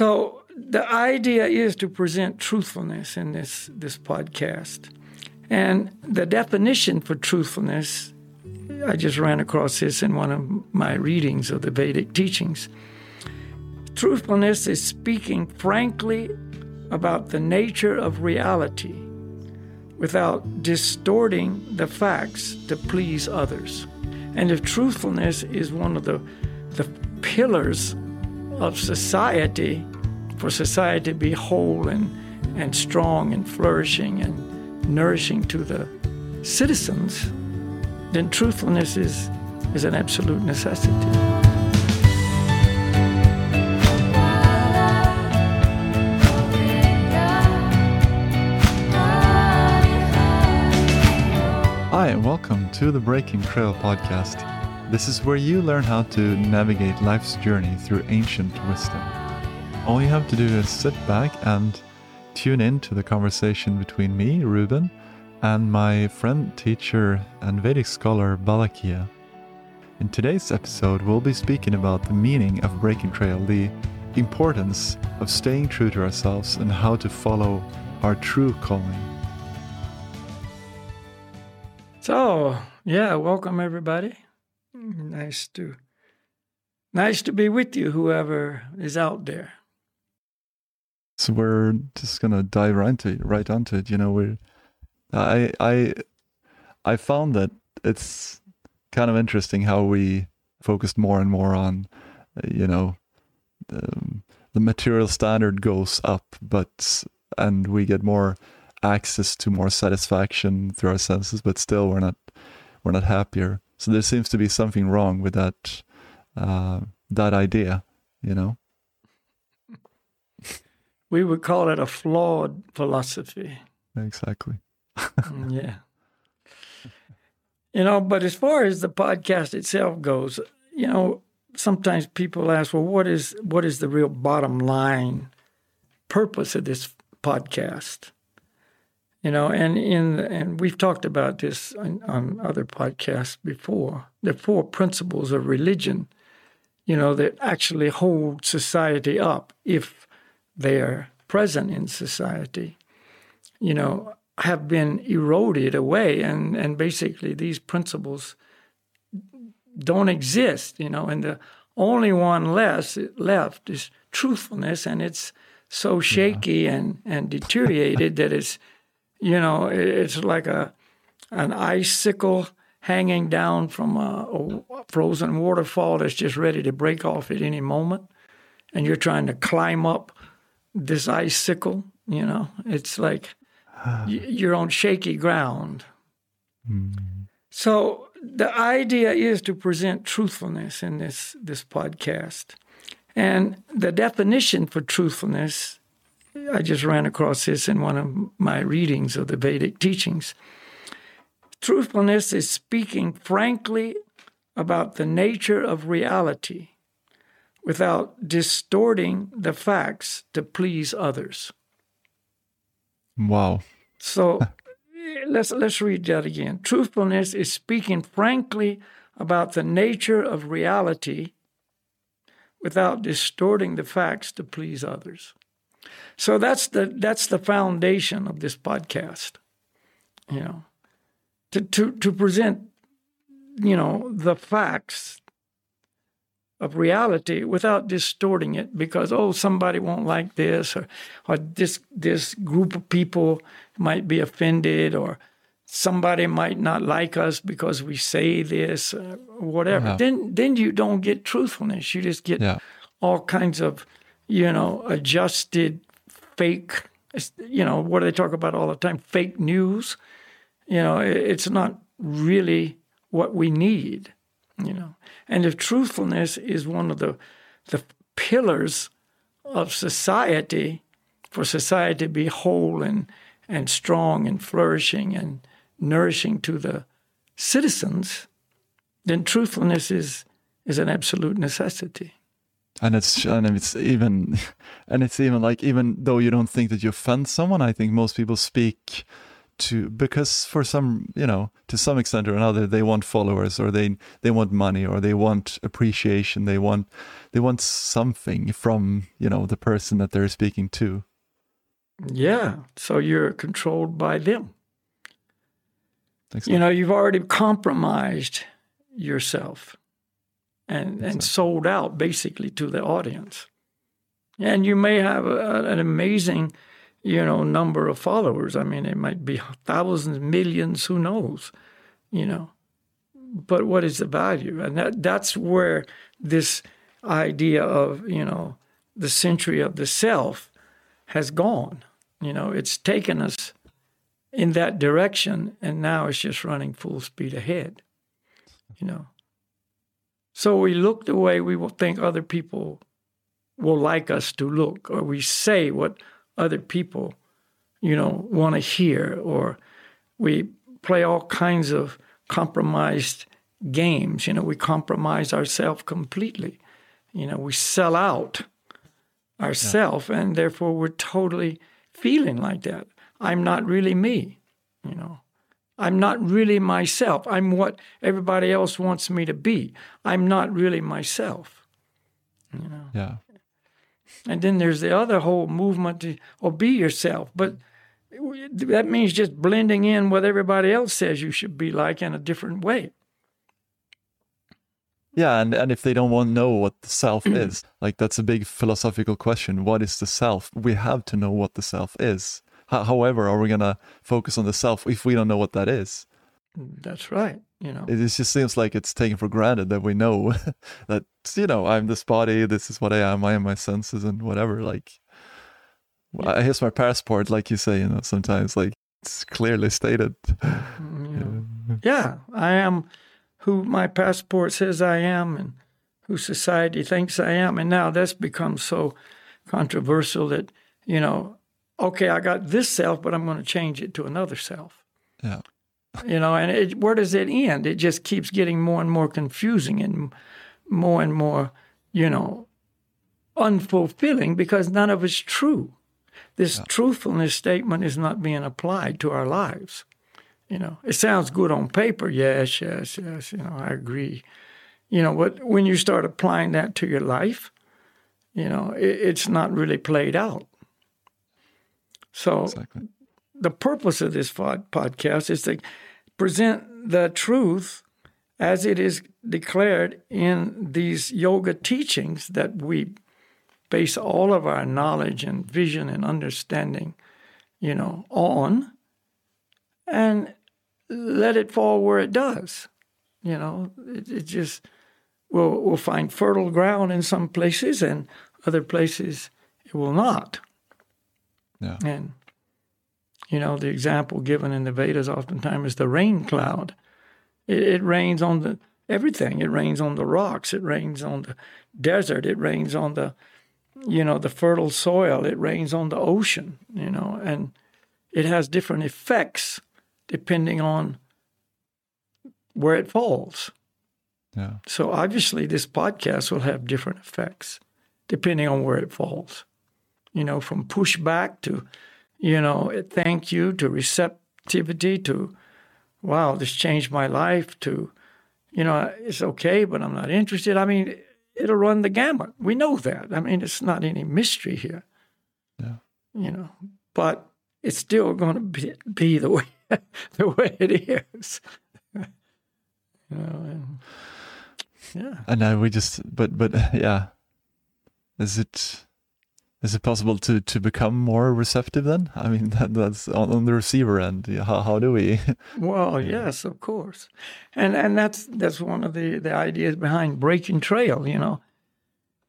So the idea is to present truthfulness in this this podcast. And the definition for truthfulness, I just ran across this in one of my readings of the Vedic teachings. Truthfulness is speaking frankly about the nature of reality without distorting the facts to please others. And if truthfulness is one of the, the pillars of society, for society to be whole and, and strong and flourishing and nourishing to the citizens, then truthfulness is, is an absolute necessity. Hi, and welcome to the Breaking Trail podcast. This is where you learn how to navigate life's journey through ancient wisdom. All you have to do is sit back and tune in to the conversation between me, Ruben, and my friend, teacher, and Vedic scholar Balakia. In today's episode, we'll be speaking about the meaning of breaking trail, the importance of staying true to ourselves, and how to follow our true calling. So, yeah, welcome everybody. Nice to nice to be with you, whoever is out there. So we're just gonna dive right into it, right onto it. You know, we I I I found that it's kind of interesting how we focused more and more on, you know, the, the material standard goes up, but and we get more access to more satisfaction through our senses, but still we're not we're not happier. So there seems to be something wrong with that uh, that idea, you know we would call it a flawed philosophy. Exactly. Yeah. You know, but as far as the podcast itself goes, you know, sometimes people ask, well, what is what is the real bottom line purpose of this podcast? You know, and in and we've talked about this on, on other podcasts before. The four principles of religion, you know, that actually hold society up if they are present in society, you know, have been eroded away, and and basically these principles don't exist, you know, and the only one less left is truthfulness, and it's so shaky yeah. and and deteriorated that it's, you know, it's like a an icicle hanging down from a, a, frozen waterfall that's just ready to break off at any moment, and you're trying to climb up this icicle, you know, it's like you're on shaky ground. Mm. So the idea is to present truthfulness in this this podcast. And the definition for truthfulness, I just ran across this in one of my readings of the Vedic teachings. Truthfulness is speaking frankly about the nature of reality without distorting the facts to please others. Wow. So let's let's read that again. Truthfulness is speaking frankly about the nature of reality without distorting the facts to please others. So that's the that's the foundation of this podcast. You know, to to to present you know the facts of reality without distorting it because oh somebody won't like this or or this this group of people might be offended or somebody might not like us because we say this or whatever. Uh-huh. then then you don't get truthfulness. You just get yeah. all kinds of you know adjusted fake you know what do they talk about all the time? Fake news. You know it's not really what we need you know. And if truthfulness is one of the the pillars of society for society to be whole and and strong and flourishing and nourishing to the citizens then truthfulness is is an absolute necessity. And it's and it's even and it's even like even though you don't think that you offend someone i think most people speak to because for some you know to some extent or another they want followers or they they want money or they want appreciation. They want they want something from you know the person that they're speaking to. Yeah. So you're controlled by them. Exactly. you know you've already compromised yourself and and sold out basically to the audience. And you may have a, an amazing you know number of followers. I mean it might be thousands millions who knows you know. But what is the value? And that that's where this idea of you know the century of the self has gone. You know it's taken us in that direction and now it's just running full speed ahead you know. So we look the way we think other people will like us to look or we say what other people, you know, want to hear, or we play all kinds of compromised games. You know, we compromise ourselves completely. You know, we sell out ourselves, yeah. and therefore we're totally feeling like that. I'm not really me. You know, I'm not really myself. I'm what everybody else wants me to be. I'm not really myself. You know. Yeah. And then there's the other whole movement to oh, be yourself. But that means just blending in what everybody else says you should be like in a different way. Yeah, and, and if they don't want to know what the self is, like that's a big philosophical question. What is the self? We have to know what the self is. H- however, are we going to focus on the self if we don't know what that is? That's right. You know, it just seems like it's taken for granted that we know that you know I'm this body, this is what I am, I am my senses and whatever. Like, yeah. here's my passport, like you say. You know, sometimes like it's clearly stated. Mm, yeah. yeah, I am who my passport says I am, and who society thinks I am. And now that's become so controversial that you know, okay, I got this self, but I'm going to change it to another self. Yeah you know, and it, where does it end? It just keeps getting more and more confusing and more and more, you know, unfulfilling because none of it's true. This yeah. truthfulness statement is not being applied to our lives. You know, it sounds good on paper. Yes, yes, yes. You know, I agree. You know, but when you start applying that to your life, you know, it, it's not really played out. So exactly the purpose of this podcast is to present the truth as it is declared in these yoga teachings that we base all of our knowledge and vision and understanding, you know, on, and let it fall where it does. You know, it, it just will will find fertile ground in some places, and other places it will not. Yeah. And you know, the example given in the Vedas oftentimes is the rain cloud. It, it rains on the everything. It rains on the rocks. It rains on the desert. It rains on the, you know, the fertile soil. It rains on the ocean. You know, and it has different effects depending on where it falls. Yeah. So obviously, this podcast will have different effects depending on where it falls. You know, from pushback to you know, thank you to receptivity to, wow, this changed my life to, you know, it's okay, but I'm not interested. I mean, it'll run the gamut. We know that. I mean, it's not any mystery here. Yeah. You know, but it's still going to be, be the way the way it is. you know, and, yeah. And now we just, but but yeah, is it? Is it possible to, to become more receptive then? I mean, that, that's on, on the receiver end. How, how do we? well, yes, of course, and and that's that's one of the, the ideas behind breaking trail. You know,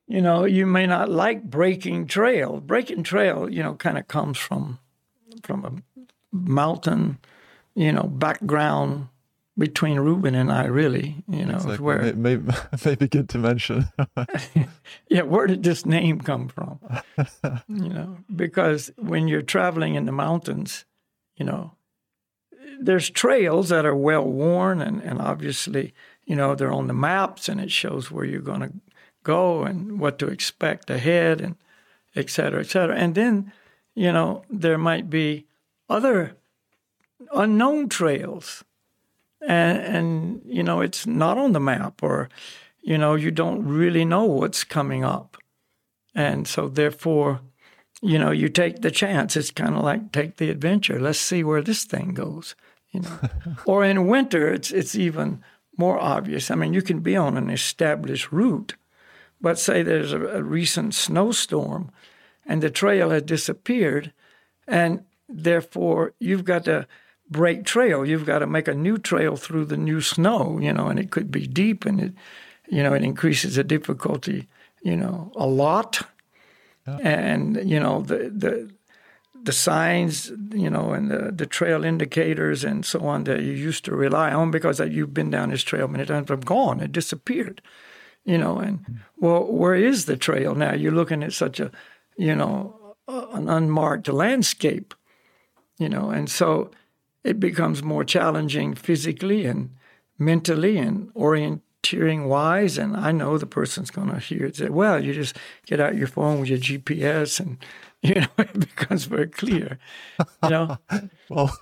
you know, you may not like breaking trail. Breaking trail, you know, kind of comes from from a mountain, you know, background between Ruben and I, really, you know, exactly. where maybe, maybe good to mention. yeah, where did this name come from? you know, because when you're traveling in the mountains, you know, there's trails that are well worn, and, and obviously, you know, they're on the maps, and it shows where you're going to go and what to expect ahead, and et cetera, et cetera. And then, you know, there might be other unknown trails, and and you know it's not on the map, or you know you don't really know what's coming up, and so therefore, you know you take the chance. It's kind of like take the adventure. Let's see where this thing goes. You know, or in winter, it's it's even more obvious. I mean, you can be on an established route, but say there's a, a recent snowstorm, and the trail has disappeared, and therefore you've got to break trail. You've got to make a new trail through the new snow, you know, and it could be deep and it, you know, it increases the difficulty, you know, a lot. Yeah. And, you know, the, the, the signs, you know, and the, the trail indicators and so on that you used to rely on because you've been down this trail many times have gone, it disappeared, you know. And mm-hmm. well, where is the trail now? You're looking at such a, you know, an unmarked landscape, you know, and so it becomes more challenging physically and mentally and orienteering wise. And I know the person's going to hear it say, well, you just get out your phone with your GPS and you know, it becomes very clear. You know, well,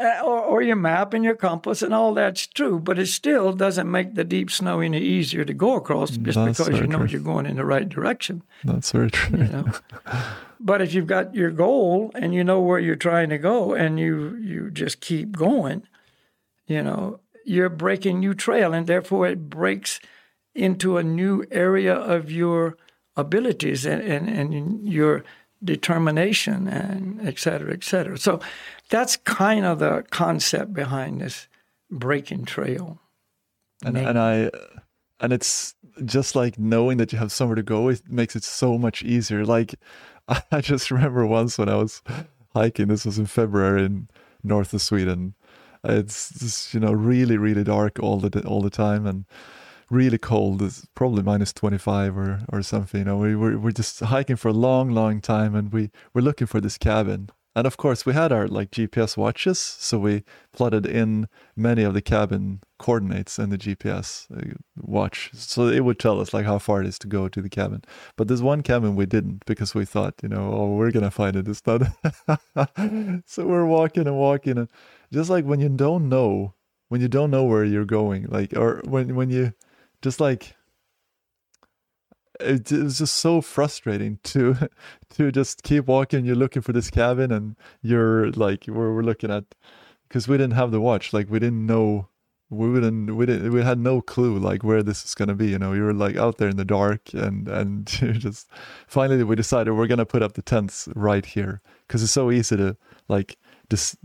Uh, or, or your map and your compass and all that's true, but it still doesn't make the deep snow any easier to go across just that's because you know true. you're going in the right direction. That's very true. You know? but if you've got your goal and you know where you're trying to go and you you just keep going, you know, you're breaking new trail and therefore it breaks into a new area of your abilities and, and, and your determination and et cetera, et cetera. So that's kind of the concept behind this breaking trail. And, and I and it's just like knowing that you have somewhere to go it makes it so much easier. Like I just remember once when I was hiking, this was in February in north of Sweden. It's just, you know really really dark all the all the time and really cold. It's probably minus 25 or, or something. You know, we were, we're just hiking for a long, long time and we were looking for this cabin. And of course, we had our like GPS watches, so we plotted in many of the cabin coordinates in the GPS uh, watch, so it would tell us like how far it is to go to the cabin. But there's one cabin we didn't because we thought, you know, oh, we're gonna find it. It's not. so we're walking and walking, and just like when you don't know, when you don't know where you're going, like or when when you just like it, it was just so frustrating to to just keep walking. You're looking for this cabin, and you're like we're we're looking at because we didn't have the watch. Like we didn't know we wouldn't we didn't we had no clue like where this is gonna be. You know, you were like out there in the dark, and and just finally we decided we're gonna put up the tents right here because it's so easy to like just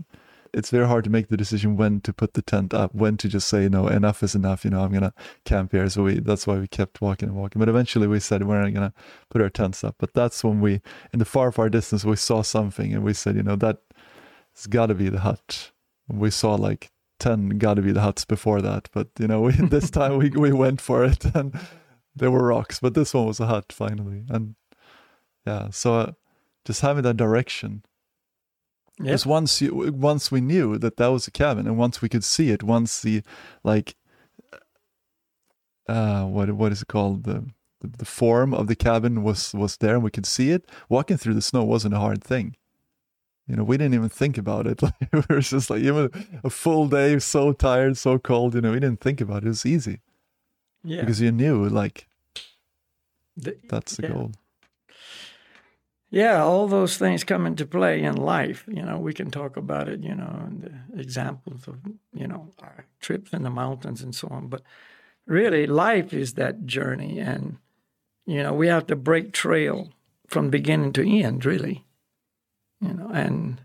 it's very hard to make the decision when to put the tent up, when to just say, no, enough is enough. You know, I'm gonna camp here. So we that's why we kept walking and walking. But eventually we said we're not gonna put our tents up. But that's when we, in the far far distance, we saw something and we said, you know, that's got to be the hut. And we saw like ten got to be the huts before that. But you know, we, this time we we went for it and there were rocks, but this one was a hut finally. And yeah, so uh, just having that direction because yep. once you, once we knew that that was a cabin, and once we could see it, once the like, uh, what what is it called the the form of the cabin was was there, and we could see it. Walking through the snow wasn't a hard thing. You know, we didn't even think about it. Like, it was just like even a full day, so tired, so cold. You know, we didn't think about it. It was easy. Yeah. Because you knew, like, the, that's the yeah. goal yeah, all those things come into play in life. You know, we can talk about it, you know, and the examples of, you know, our trips in the mountains and so on. But really, life is that journey. And, you know, we have to break trail from beginning to end, really. You know, and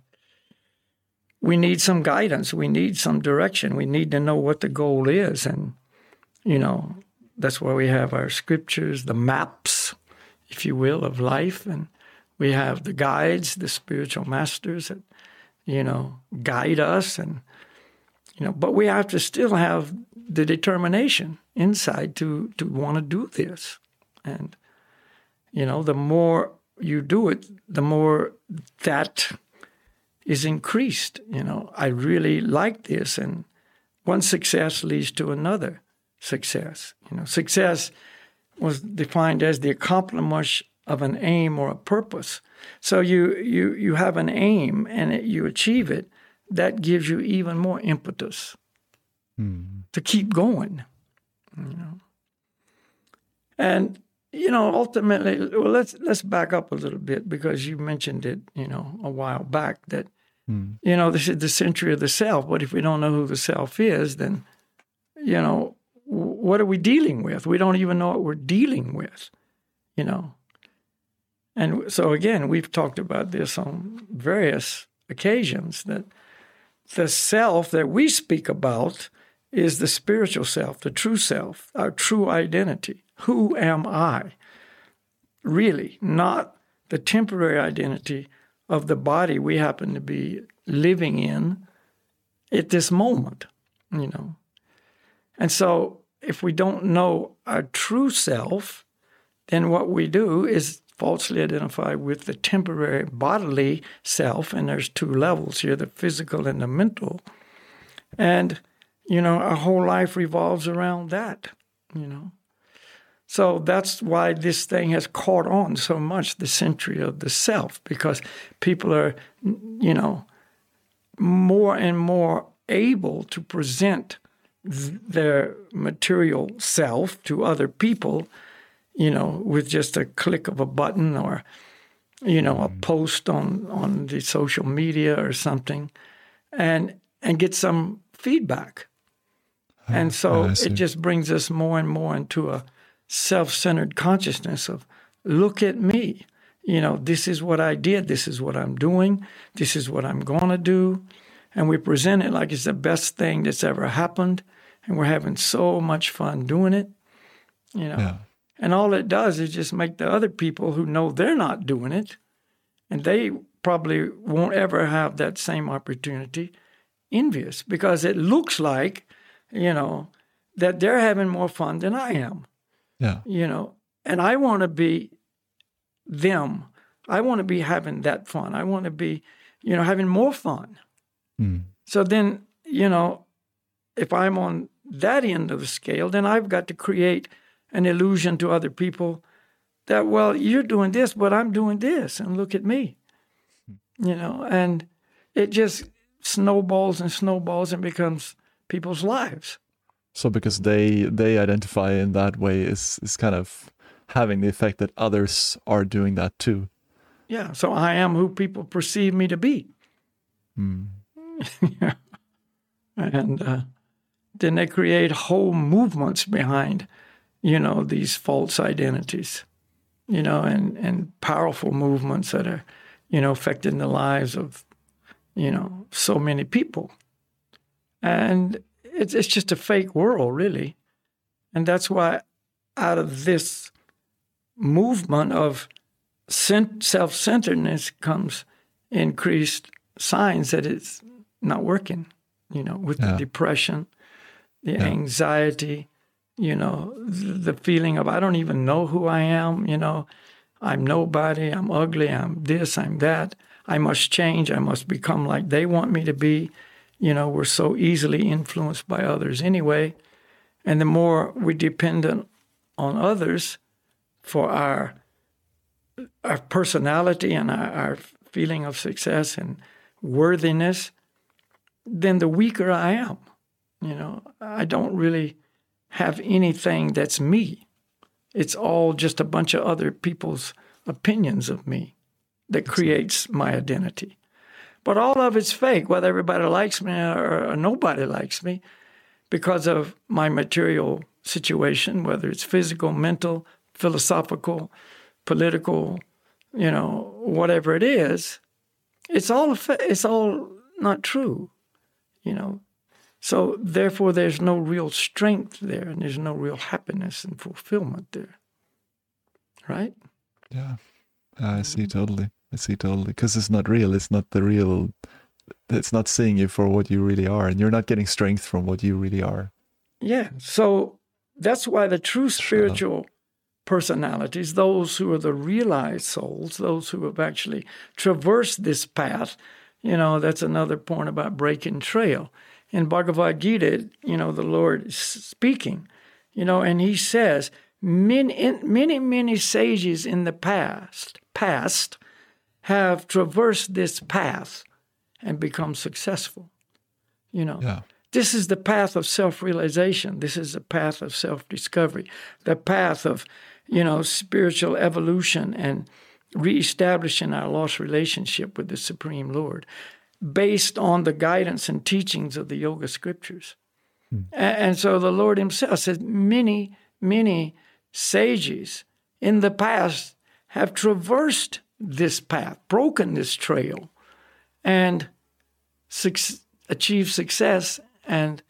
we need some guidance. We need some direction. We need to know what the goal is. And, you know, that's why we have our scriptures, the maps, if you will, of life. And, we have the guides, the spiritual masters that, you know, guide us and you know, but we have to still have the determination inside to to want to do this. And you know, the more you do it, the more that is increased. You know, I really like this and one success leads to another success. You know, success was defined as the accomplishment of an aim or a purpose. So you you you have an aim and it, you achieve it. That gives you even more impetus Hmm. to keep going. You know, and you know ultimately, well, let's let's back up a little bit because you mentioned it, you know, a while back that Hmm. you know this is the century of the self. But if we don't know who the self is, then you know what are we dealing with? We don't even know what we're dealing with. You know, and so again, we've talked about this on various occasions that the self that we speak about is the spiritual self, the true self, our true identity. Who am I? Really, not the temporary identity of the body we happen to be living in at this moment, you know. And so, if we don't know our true self, then what we do is falsely identify with the temporary bodily self. And there's two levels here the physical and the mental. And, you know, our whole life revolves around that, you know. So that's why this thing has caught on so much, the century of the self, because people are, you know, more and more able to present th- their material self to other people, you know, with just a click of a button or, you know, a mm-hmm. post on, on the social media or something, and and get some feedback. Ah, and so ah, I it just brings us more and more into a self-centered consciousness of look at me. You know, this is what I did, this is what I'm doing, this is what I'm going to do. And we present it like it's the best thing that's ever happened. And we're having so much fun doing it. You know. Yeah. And all it does is just make the other people who know they're not doing it, and they probably won't ever have that same opportunity, envious because it looks like, you know, that they're having more fun than I am, Yeah. you know, and I want to be them. I want to be having that fun. I want to be, you know, having more fun. Hmm. So then, you know, if I'm on that end of the scale, then I've got to create an illusion to other people that, well, you're doing this, but I'm doing this, and look at me. You know, and it just snowballs and snowballs and becomes people's lives. So because they they identify in that way is is kind of having the effect that others are doing that too. Yeah. So I am who people perceive me to be. Hmm. and uh, then they create whole movements behind, you know, these false identities, you know, and and powerful movements that are, you know, affecting the lives of, you know, so many people. And it's it's just a fake world, really, and that's why, out of this movement of self-centeredness comes increased signs that it's not working, you know, with the depression, the Yeah. anxiety, you know, the feeling of I don't even know who I am, you know, I'm nobody, I'm ugly, I'm this, I'm that. I must change, I must become like they want me to be. You know, we're so easily influenced by others anyway. And the more we dependent on others for our our personality and our, our feeling of success and worthiness, then the weaker I am. You know, I don't really have anything that's me. It's all just a bunch of other people's opinions of me that creates my identity. But all of it's fake, whether everybody likes me or, nobody likes me, because of my material situation, whether it's physical, mental, philosophical, political, you know, whatever it is, it's all it's all not true, you know. So therefore, there's no real strength there, and there's no real happiness and fulfillment there, right? Yeah. I see totally. I see totally. Because it's not real. It's not the real. It's not seeing you for what you really are, and you're not getting strength from what you really are. Yeah. So that's why the true spiritual personalities, those who are the realized souls, those who have actually traversed this path, you know, that's another point about breaking trail. In Bhagavad Gita, you know, the Lord is speaking, you know, and he says, many, many, many sages in the past, past have traversed this path and become successful. You know, Yeah. this is the path of self-realization. This is the path of self-discovery, the path of, you know, spiritual evolution and reestablishing our lost relationship with the Supreme Lord, based on the guidance and teachings of the Yoga scriptures. Hmm. A- And so the Lord Himself says, many, many sages in the past have traversed this path, broken this trail, and suc- achieved success and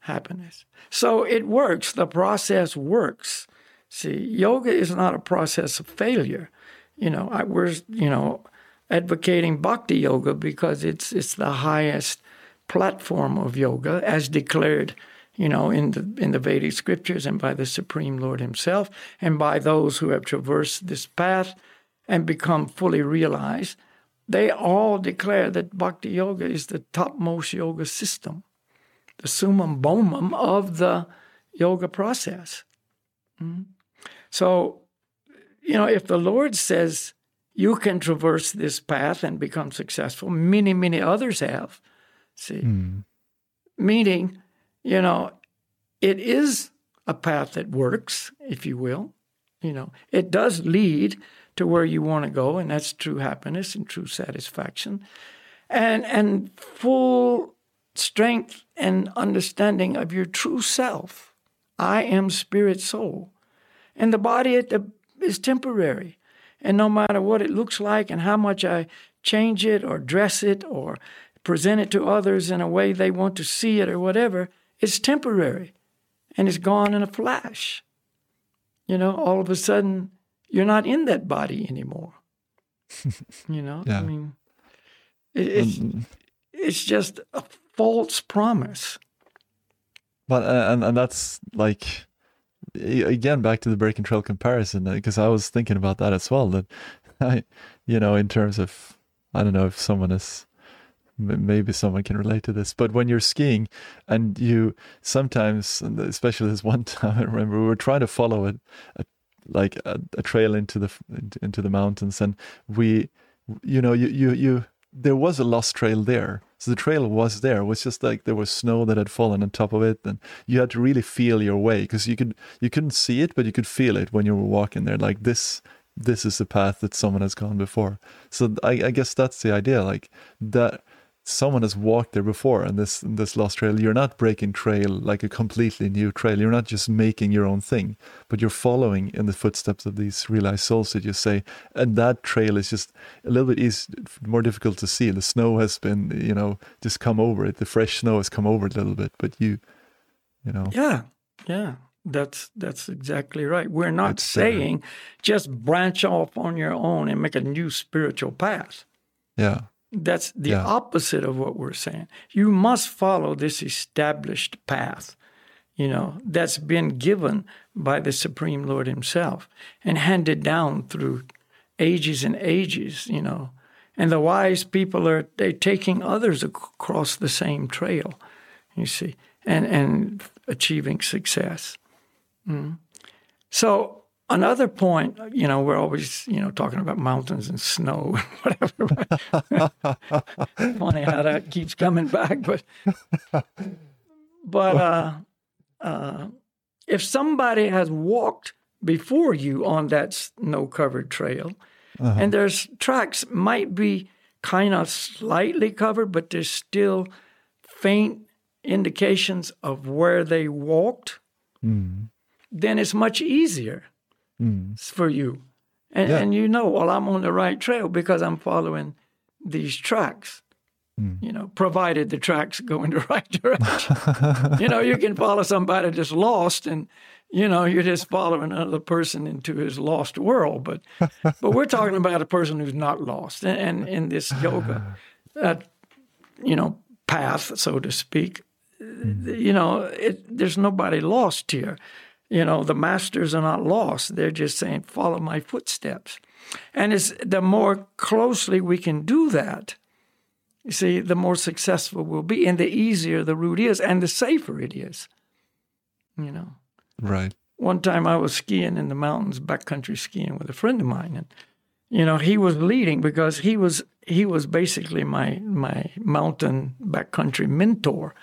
happiness. So it works. The process works. See, yoga is not a process of failure. You know, I, we're you know advocating bhakti yoga because it's it's the highest platform of yoga as declared you know in the in the Vedic scriptures and by the supreme lord himself and by those who have traversed this path and become fully realized they all declare that bhakti yoga is the topmost yoga system the summum bonum of the yoga process Mm. so you know if the lord says you can traverse this path and become successful many many others have see Mm. meaning, you know, it is a path that works, if you will. You know, it does lead to where you want to go, and that's true happiness and true satisfaction, and and full strength and understanding of your true self. I am spirit soul, and the body is temporary, and no matter what it looks like and how much I change it or dress it or present it to others in a way they want to see it or whatever, it's temporary and it's gone in a flash. You know, all of a sudden, you're not in that body anymore. you know, Yeah. I mean, it, it's, it's just a false promise. But uh, and and that's like again back to the breaking trail comparison uh, because I was thinking about that as well. That I, you know, in terms of I don't know if someone is maybe someone can relate to this, but when you're skiing and you sometimes, especially this one time, I remember we were trying to follow a, like a, a trail into the into the mountains, and we, you know, you you you there was a lost trail there. So the trail was there. It was just like there was snow that had fallen on top of it, and you had to really feel your way because you could you couldn't see it, but you could feel it when you were walking there. Like this, this is the path that someone has gone before. So I, I guess that's the idea. Like that someone has walked there before, and this this lost trail. You're not breaking trail like a completely new trail. You're not just making your own thing, but you're following in the footsteps of these realized souls that you say. And that trail is just a little bit easy, more difficult to see. The snow has been, you know, just come over it. The fresh snow has come over it a little bit, but you, you know, Yeah, yeah. That's that's exactly right. We're not It's, uh, saying just branch off on your own and make a new spiritual path. yeah, That's the Yeah. opposite of what we're saying. You must follow this established path, you know, that's been given by the Supreme Lord Himself and handed down through ages and ages, you know. And the wise people are they taking others across the same trail, you see, and and achieving success. Mm. So another point, you know, we're always, you know, talking about mountains and snow and whatever. Funny how that keeps coming back, but but uh, uh, if somebody has walked before you on that snow-covered trail, and there's tracks might be kind of slightly covered, but there's still faint indications of where they walked, Mm. then it's much easier Mm. for you. And, Yeah. and you know, well, I'm on the right trail because I'm following these tracks. Mm. You know, provided the tracks go in the right direction. you know, you can follow somebody that's lost, and you know, you're just following another person into his lost world. But but we're talking about a person who's not lost, and, and in this yoga, uh, you know, path, so to speak. You know, it, there's nobody lost here. You know, the masters are not lost. They're just saying, follow my footsteps. And it's the more closely we can do that, you see, the more successful we'll be, and the easier the route is, and the safer it is. You know, right. one time I was skiing in the mountains, backcountry skiing with a friend of mine, and you know he was leading because he was he was basically my my mountain backcountry mentor,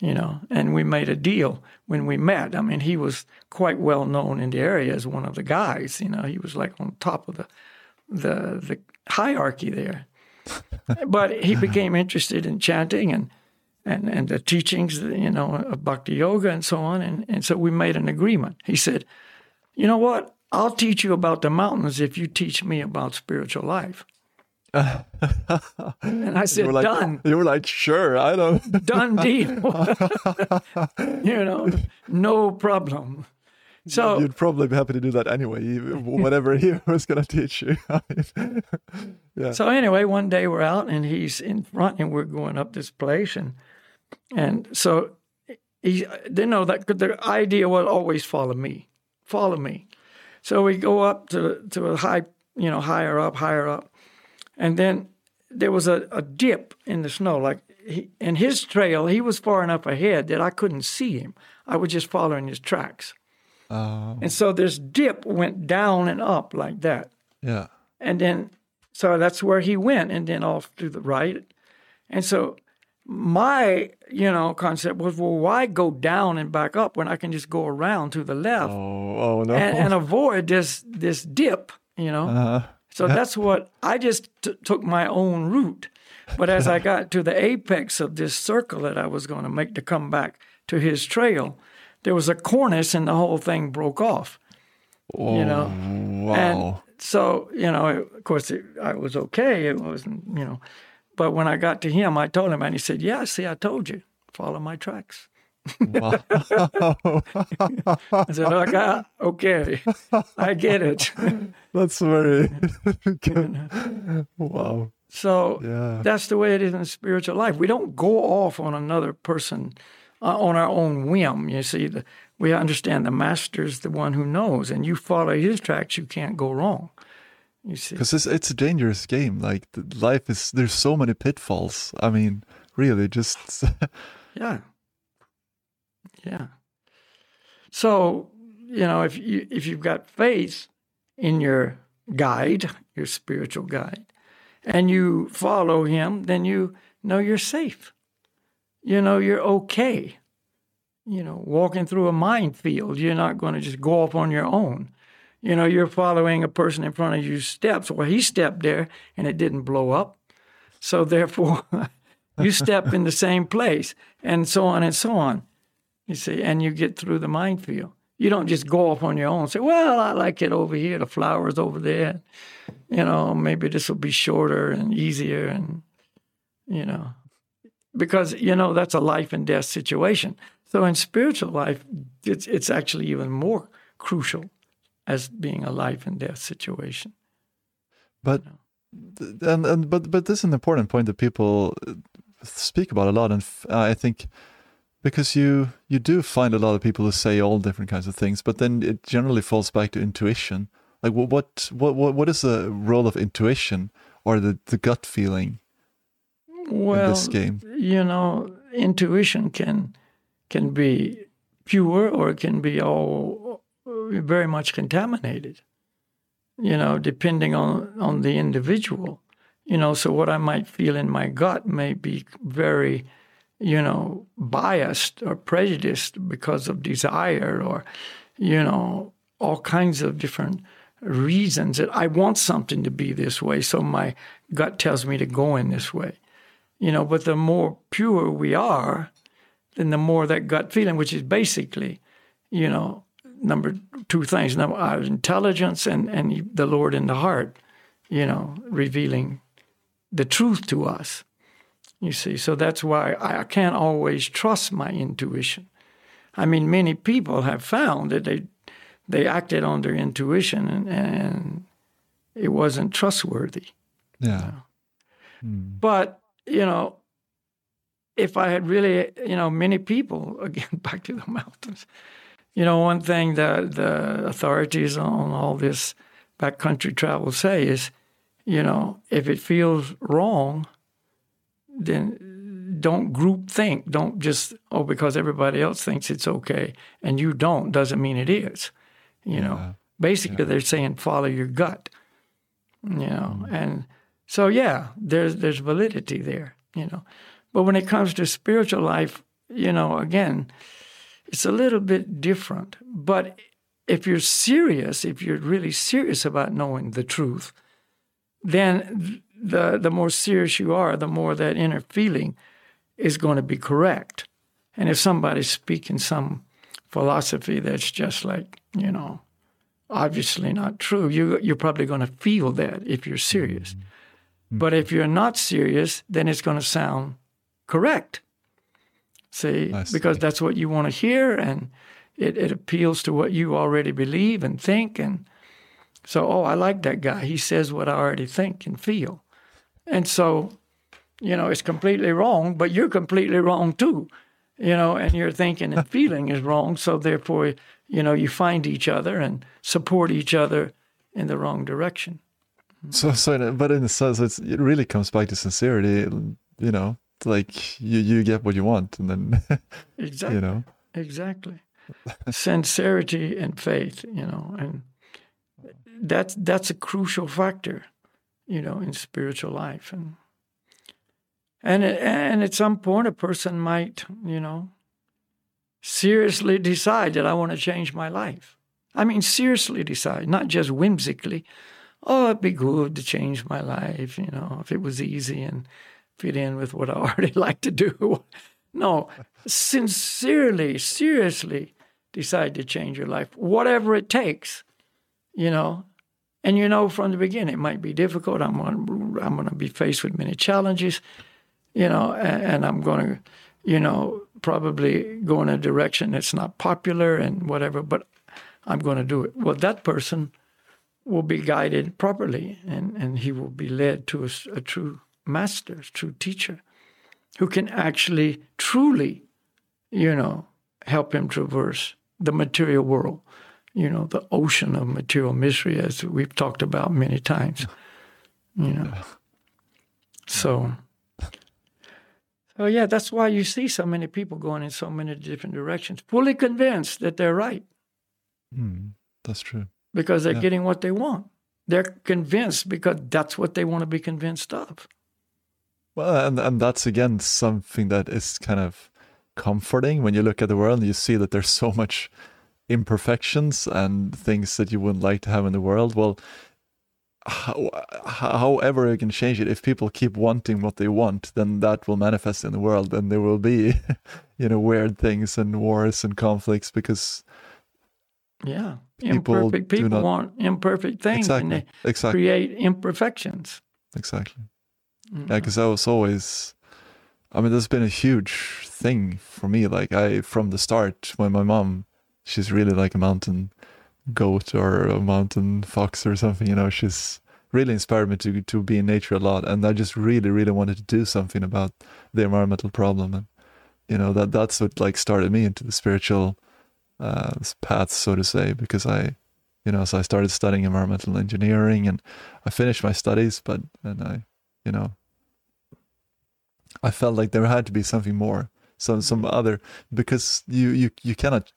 you know, and we made a deal when we met. I mean, he was quite well known in the area as one of the guys. You know, he was like on top of the the the hierarchy there. but he became interested in chanting and and and the teachings, you know, of bhakti yoga and so on. And and so we made an agreement. He said, "You know what? I'll teach you about the mountains if you teach me about spiritual life." And I said, you like, "Done." You were like, "Sure, I don't." Done deal. you know, no problem. So you'd probably be happy to do that anyway, whatever he was going to teach you. yeah. So anyway, one day we're out and he's in front and we're going up this place and and so he didn't know that the idea was always follow me, follow me. So we go up to to a high, you know, higher up, higher up, and then there was a, a dip in the snow. Like he, in his trail, he was far enough ahead that I couldn't see him. I was just following his tracks. Oh. And so this dip went down and up like that. Yeah. And then, so that's where he went, and then off to the right. And so my, you know, concept was, well, why go down and back up when I can just go around to the left oh, oh no. and, and, avoid this this dip, you know? Uh-huh. So that's what I just t- took my own route. But as I got to the apex of this circle that I was going to make to come back to his trail, there was a cornice and the whole thing broke off. Oh, you know, wow. and so you know, of course, it, I was okay. It wasn't, you know, but when I got to him, I told him, and he said, "Yeah, see, I told you, follow my tracks." Wow. I said, okay, okay, I get it. That's very good. wow. So Yeah. that's the way it is in spiritual life. We don't go off on another person uh, on our own whim. You see, the, we understand the master's the one who knows, and you follow his tracks, you can't go wrong. You see, Because it's, it's a dangerous game. Like, life is, there's so many pitfalls. I mean, really, just. yeah, yeah. So you know, if you if you've got faith in your guide, your spiritual guide, and you follow him, then you know you're safe. You know you're okay. You know, walking through a minefield, you're not going to just go off on your own. You know, you're following a person in front of you steps. Well, he stepped there and it didn't blow up. So therefore, you step in the same place and so on and so on. You see, and you get through the minefield. You don't just go off on your own and say, well, I like it over here, the flowers over there. You know, maybe this will be shorter and easier and, you know, because, you know, that's a life and death situation. So in spiritual life, it's, it's actually even more crucial as being a life and death situation. But and, and but but this is an important point that people speak about a lot, and f- I think because you you do find a lot of people who say all different kinds of things, but then it generally falls back to intuition. Like what what what what is the role of intuition or the the gut feeling Well, in this game? you know, intuition can can be pure or it can be all very much contaminated. You know, depending on on the individual. You know, so what I might feel in my gut may be very, you know, biased or prejudiced because of desire or, you know, all kinds of different reasons that I want something to be this way. So my gut tells me to go in this way you know but the more pure we are then the more that gut feeling which is basically you know number two things number our intelligence and and the lord in the heart you know revealing the truth to us you see so that's why i can't always trust my intuition i mean many people have found that they they acted on their intuition and, and it wasn't trustworthy Yeah. Hmm. but you know, if I had really, you know, many people again back to the mountains. You know, one thing that the authorities on all this backcountry travel say is, you know, if it feels wrong, then don't group think. Don't just oh because everybody else thinks it's okay and you don't doesn't mean it is. You know, Yeah. basically they're saying follow your gut. You know, mm-hmm. and so yeah, there's there's validity there. You know, but when it comes to spiritual life, you know, again, it's a little bit different. But if you're serious, if you're really serious about knowing the truth, then the the more serious you are, the more that inner feeling is going to be correct. And if somebody's speaking some philosophy that's just like, you know, obviously not true, you you're probably going to feel that if you're serious. Mm-hmm. But if you're not serious, then it's going to sound correct. See, see. because that's what you want to hear and it, it appeals to what you already believe and think and so oh I like that guy. He says what I already think and feel. And so, you know, it's completely wrong, but you're completely wrong too. You know, and your thinking and feeling is wrong. So therefore, you know, you find each other and support each other in the wrong direction. Mm-hmm. So, so, but in a sense, it's, it really comes back to sincerity. You know, like you, you get what you want, and then Exactly. you know, Exactly. Sincerity and faith, you know, and that's that's a crucial factor, you know, in spiritual life, and and and at some point, a person might, you know, seriously decide that I want to change my life. I mean, seriously decide, not just whimsically. Oh, it'd be good to change my life, you know, if it was easy and fit in with what I already like to do. No, sincerely, seriously decide to change your life, whatever it takes, you know. And you know from the beginning, it might be difficult. I'm going, I'm going to be faced with many challenges, you know, and, and I'm going to, you know, probably go in a direction that's not popular and whatever, but I'm going to do it. Well, that person will be guided properly and, and he will be led to a true master, a true teacher who can actually truly, you know, help him traverse the material world, you know, the ocean of material mystery, as we've talked about many times, you know. So, so yeah, that's why you see so many people going in so many different directions, fully convinced that they're right hmm, that's true. because they're Yeah. getting what they want. They're convinced because that's what they want to be convinced of. Well, and and that's again something that is kind of comforting when you look at the world and you see that there's so much imperfections and things that you wouldn't like to have in the world. Well, how, however you can change it, if people keep wanting what they want, then that will manifest in the world, and there will be, you know, weird things and wars and conflicts because Yeah. People imperfect people not- want imperfect things and exactly, they exactly, create imperfections. exactly. you Yeah, mm-hmm. because I was always, I mean, there's been a huge thing for me. Like I, from the start, when my mom, she's really like a mountain goat or a mountain fox or something. You know, she's really inspired me to to be in nature a lot, and I just really, really wanted to do something about the environmental problem, and you know that that's what like started me into the spiritual uh, path, so to say, because I. You know, so I started studying environmental engineering, and I finished my studies, but and I, you know, I felt like there had to be something more, some some other because you you you cannot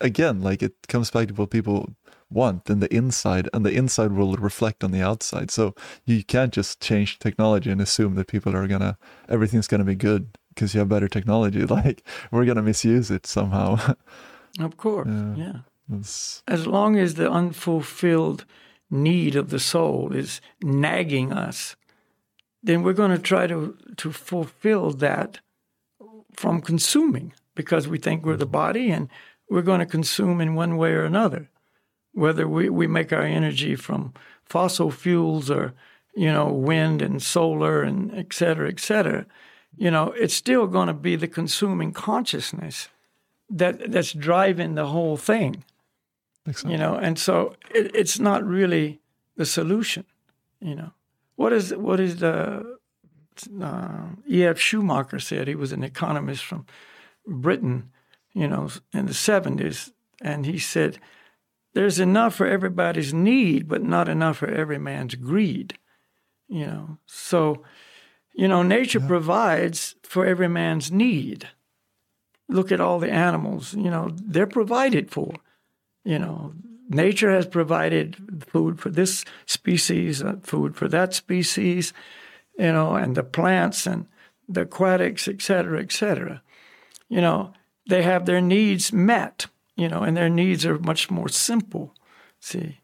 again like it comes back to what people want in the inside, and the inside will reflect on the outside. So you can't just change technology and assume that people are gonna everything's gonna be good because you have better technology. Like we're gonna misuse it somehow. Of course. Yeah. yeah. It's- As long as the unfulfilled need of the soul is nagging us, then we're going to try to, to fulfill that from consuming because we think we're the mm-hmm. body and we're going to consume in one way or another. Whether we, we make our energy from fossil fuels or, you know, wind and solar and et cetera, et cetera, you know, it's still going to be the consuming consciousness that that's driving the whole thing exactly. you know and so it, it's not really the solution you know what is what is the uh, ef schumacher said he was an economist from britain you know in the 70s and he said there's enough for everybody's need but not enough for every man's greed you know so You know, nature yeah. provides for every man's need. Look at all the animals, you know, they're provided for. You know, nature has provided food for this species, uh, food for that species, you know, and the plants and the aquatics, et cetera, et cetera. You know, they have their needs met, you know, and their needs are much more simple, see.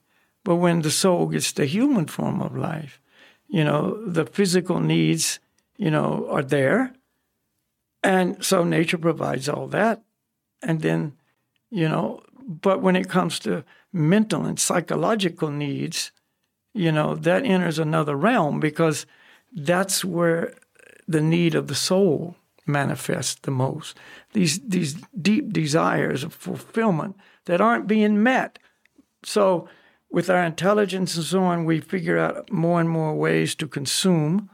But when the soul gets the human form of life, you know, the physical needs, you know, are there. And so nature provides all that. And then, you know, but when it comes to mental and psychological needs, you know, that enters another realm because that's where the need of the soul manifests the most. These these deep desires of fulfillment that aren't being met. So with our intelligence and so on, we figure out more and more ways to consume,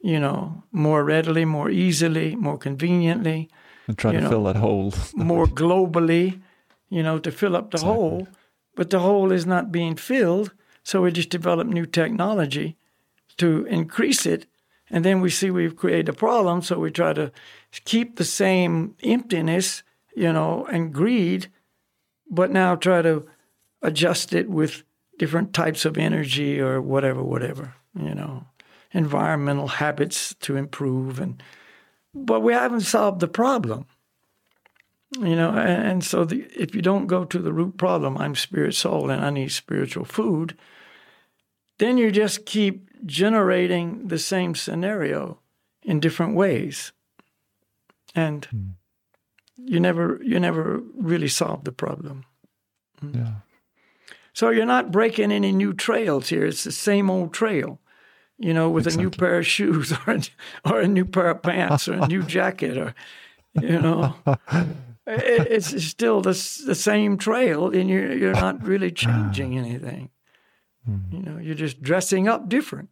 you know, more readily, more easily, more conveniently. And try to know, fill that hole. more globally, you know, to fill up the exactly. hole. But the hole is not being filled. So we just develop new technology to increase it. And then we see we've created a problem. So we try to keep the same emptiness, you know, and greed, but now try to adjust it with different types of energy or whatever, whatever, you know, environmental habits to improve. And but we haven't solved the problem, you know. And, and so the, if you don't go to the root problem, I'm spirit soul and I need spiritual food, then you just keep generating the same scenario in different ways, and mm. you never you never really solve the problem. Yeah. So you're not breaking any new trails here. It's the same old trail, you know, with exactly. a new pair of shoes or a, or a new pair of pants or a new jacket or, you know. it's still the, the same trail and you're, you're not really changing anything. Mm. You know, you're just dressing up different.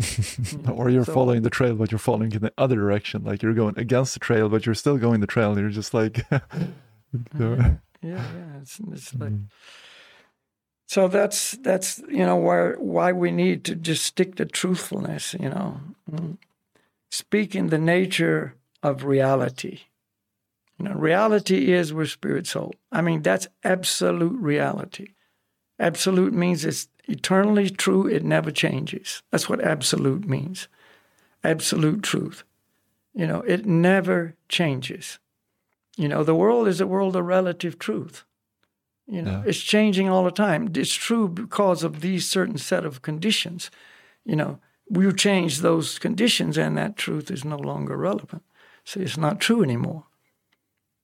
or you're so, following the trail, but you're following in the other direction. Like you're going against the trail, but you're still going the trail. And you're just like, yeah, yeah, it's, it's like, mm. So that's that's you know why why we need to just stick to truthfulness. You know, mm. speaking the nature of reality. You know, reality is we're spirit soul. I mean, that's absolute reality. Absolute means it's eternally true. It never changes. That's what absolute means. Absolute truth. You know, it never changes. You know, the world is a world of relative truth. You know, yeah. it's changing all the time. It's true because of these certain set of conditions. You know, you change those conditions and that truth is no longer relevant. So it's not true anymore.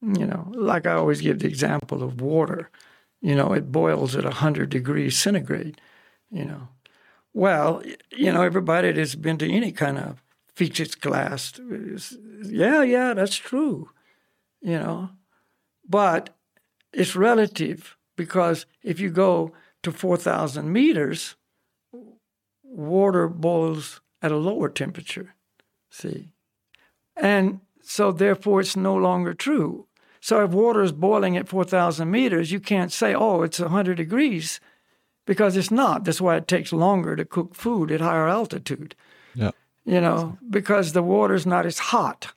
You know, like I always give the example of water. You know, it boils at 100 degrees centigrade, you know. Well, you know, everybody that's been to any kind of physics class, yeah, yeah, that's true, you know. But it's relative because if you go to 4,000 meters, water boils at a lower temperature, see? And so therefore it's no longer true. So if water is boiling at 4,000 meters, you can't say, oh, it's 100 degrees because it's not. That's why it takes longer to cook food at higher altitude. Yeah. You know, because the water's not as hot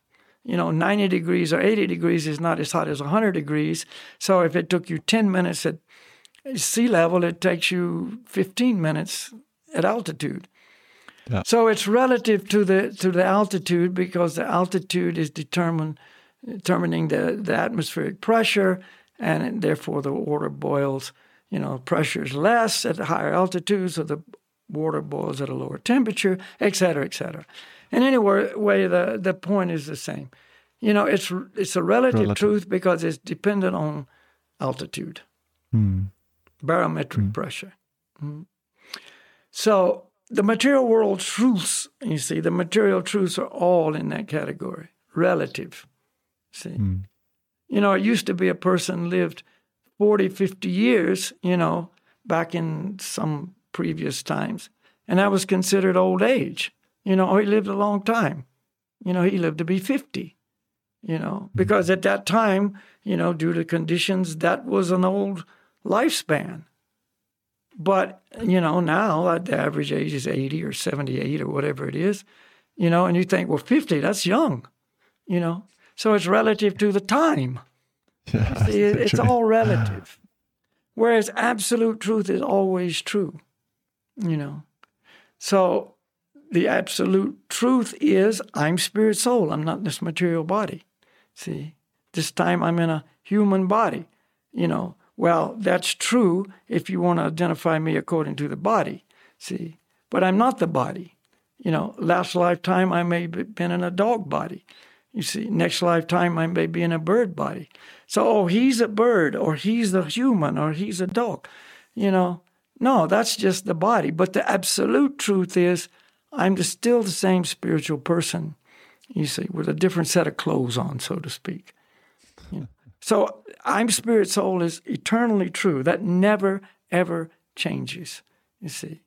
you know, 90 degrees or 80 degrees is not as hot as 100 degrees. So if it took you 10 minutes at sea level, it takes you 15 minutes at altitude. Yeah. So it's relative to the to the altitude because the altitude is determined determining the, the atmospheric pressure and therefore the water boils, you know, pressure is less at higher altitudes, so the water boils at a lower temperature, et cetera, et cetera. And anyway, way the, the point is the same. You know, it's it's a relative, relative. truth because it's dependent on altitude, mm. barometric mm. pressure. Mm. So the material world truths, you see, the material truths are all in that category, relative. See, hmm. you know, it used to be a person lived 40, 50 years, you know, back in some previous times, and that was considered old age. You know, he lived a long time. You know, he lived to be 50, you know, mm-hmm. because at that time, you know, due to conditions, that was an old lifespan. But, you know, now the average age is 80 or 78 or whatever it is. you know, and you think, well, 50, that's young, you know. So it's relative to the time. Yeah, See, it- it's all relative. Whereas absolute truth is always true, you know. So the absolute truth is I'm spirit soul. I'm not this material body. See, this time I'm in a human body, you know. Well, that's true if you want to identify me according to the body, see. But I'm not the body. You know, last lifetime I may have been in a dog body. You see, next lifetime I may be in a bird body. So, oh, he's a bird, or he's a human, or he's a dog. You know, no, that's just the body. But the absolute truth is, I'm still the same spiritual person, you see, with a different set of clothes on, so to speak. You know? So, I'm spirit soul is eternally true. That never, ever changes, you see.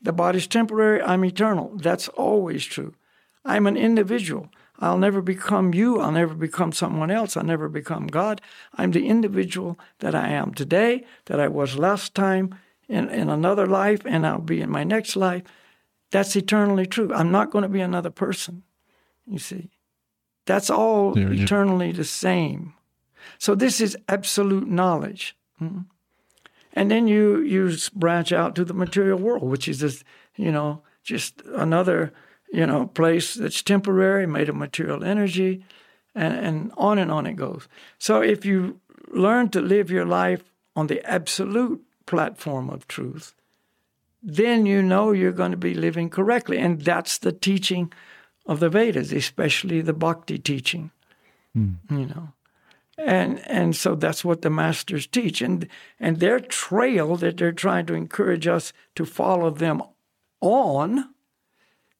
The body's temporary, I'm eternal. That's always true. I'm an individual. I'll never become you. I'll never become someone else. I'll never become God. I'm the individual that I am today, that I was last time in, in another life, and I'll be in my next life. That's eternally true. I'm not going to be another person, you see. That's all Yeah, eternally the same. So this is absolute knowledge. Mhm. And then you you branch out to the material world, which is this, you know, just another, you know, place that's temporary, made of material energy, and, and on and on it goes. So if you learn to live your life on the absolute platform of truth, then you know you're going to be living correctly. And that's the teaching of the Vedas, especially the bhakti teaching. Hmm. You know and and so that's what the masters teach and and their trail that they're trying to encourage us to follow them on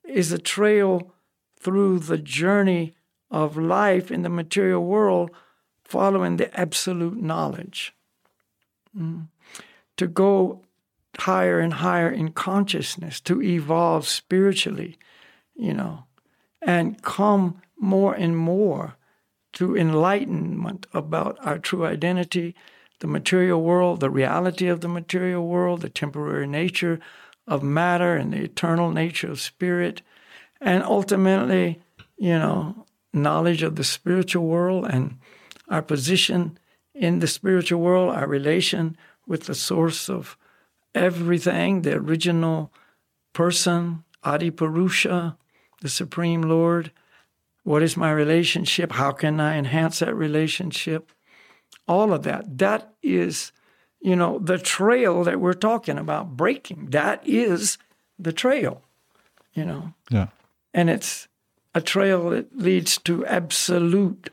is a trail through the journey of life in the material world following the absolute knowledge Mm. to go higher and higher in consciousness to evolve spiritually you know and come more and more to enlightenment about our true identity, the material world, the reality of the material world, the temporary nature of matter and the eternal nature of spirit, and ultimately, you know, knowledge of the spiritual world and our position in the spiritual world, our relation with the source of everything, the original person, Adi Purusha, the Supreme Lord. What is my relationship? How can I enhance that relationship? All of that. That is, you know, the trail that we're talking about breaking. That is the trail, you know. Yeah. And it's a trail that leads to absolute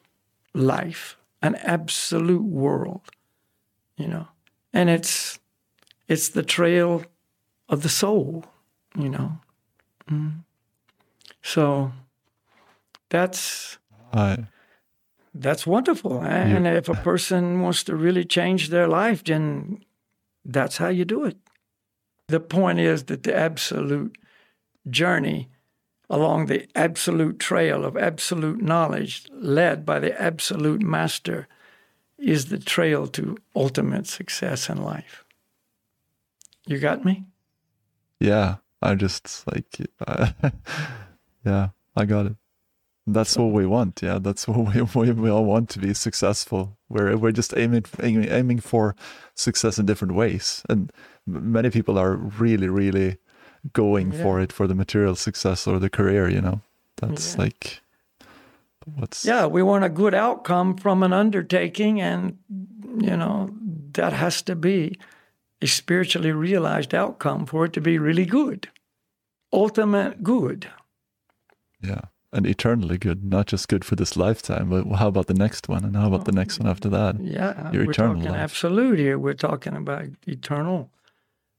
life, an absolute world, you know. And it's it's the trail of the soul, you know. Mm. So that's I that's wonderful. Eh? And if a person wants to really change their life, then that's how you do it. The point is that the absolute journey along the absolute trail of absolute knowledge led by the absolute master is the trail to ultimate success in life. You got me? yeah. I just like I, yeah. I got it. That's what we want. Yeah, that's what we we, we all want to be successful. We're we're just aiming aiming, aiming for success in different ways, and many people are really really going Yeah. for it for the material success or the career. You know, that's Yeah. like what's Yeah, we want a good outcome from an undertaking, and, you know, that has to be a spiritually realized outcome for it to be really good. Ultimate good. yeah, and eternally good, not just good for this lifetime, but how about the next one, and how about the next one after that? Yeah, Your we're eternal talking life. absolute here. We're talking about eternal,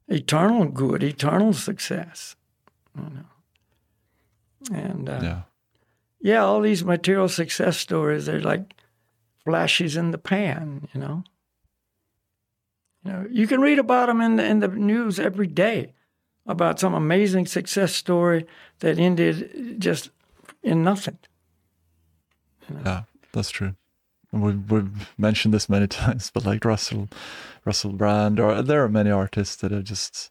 eternal good, eternal success. You know. And uh, Yeah, yeah, all these material success stories, they're like flashes in the pan, you know. You know, you can read about them in the, in the news every day about some amazing success story that ended just in nothing. yeah, that's true. And We've, we've mentioned this many times, but like Russell, Russell Brand, or there are many artists that are just,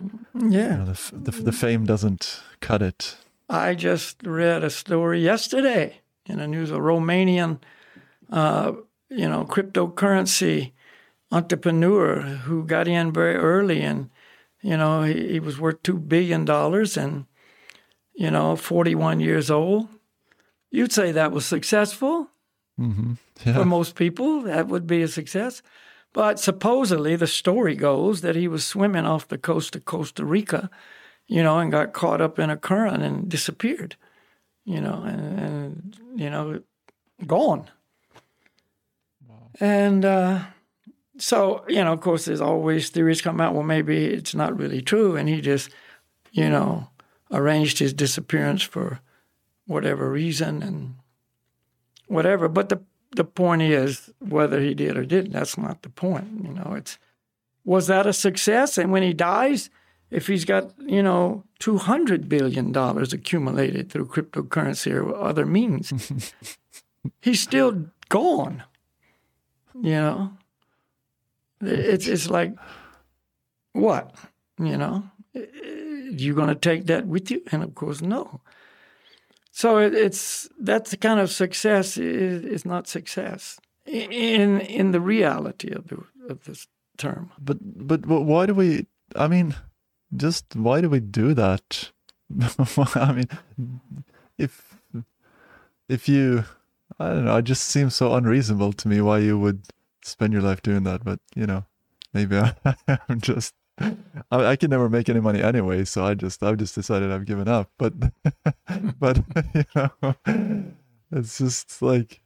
you Yeah, know, the, the, the fame doesn't cut it. I just read a story yesterday in the news, a Romanian, uh, you know, cryptocurrency entrepreneur who got in very early and, you know, he, he was worth $2 billion and, you know, 41 years old. You'd say that was successful. Mm-hmm. Yeah. For most people, that would be a success. But supposedly, the story goes that he was swimming off the coast of Costa Rica you know, and got caught up in a current and disappeared, you know, and, and you know, gone. Wow. And uh, so, you know, of course, there's always theories come out. Well, maybe it's not really true, and he just, you know, arranged his disappearance for whatever reason and whatever. But the the point is whether he did or didn't. That's not the point. You know, it's was that a success? And when he dies if he's got, you know, $200 billion accumulated through cryptocurrency or other means, he's still gone. You know? It's, it's like, what? You know? You going to take that with you? And of course, no. So it, it's that's the kind of success is, is not success in in the reality of the of this term. But but why do we? I mean, just why do we do that? I mean, if if you, I don't know, it just seems so unreasonable to me why you would spend your life doing that. But you know, maybe I, am just. I, I, can never make any money anyway, so I just I've just decided I've given up. But but you know, it's just like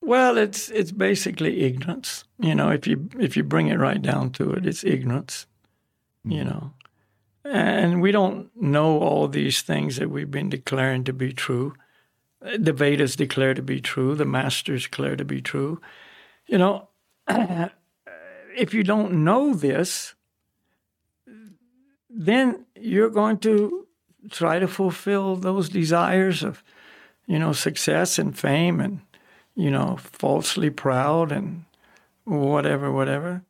well, it's it's basically ignorance. You know, if you if you bring it right down to it, it's ignorance. You mm. know, and we don't know all these things that we've been declaring to be true. The Vedas declare to be true, the masters declare to be true. You know, if you don't know this, then you're going to try to fulfill those desires of, you know, success and fame and, you know, falsely proud and whatever, whatever,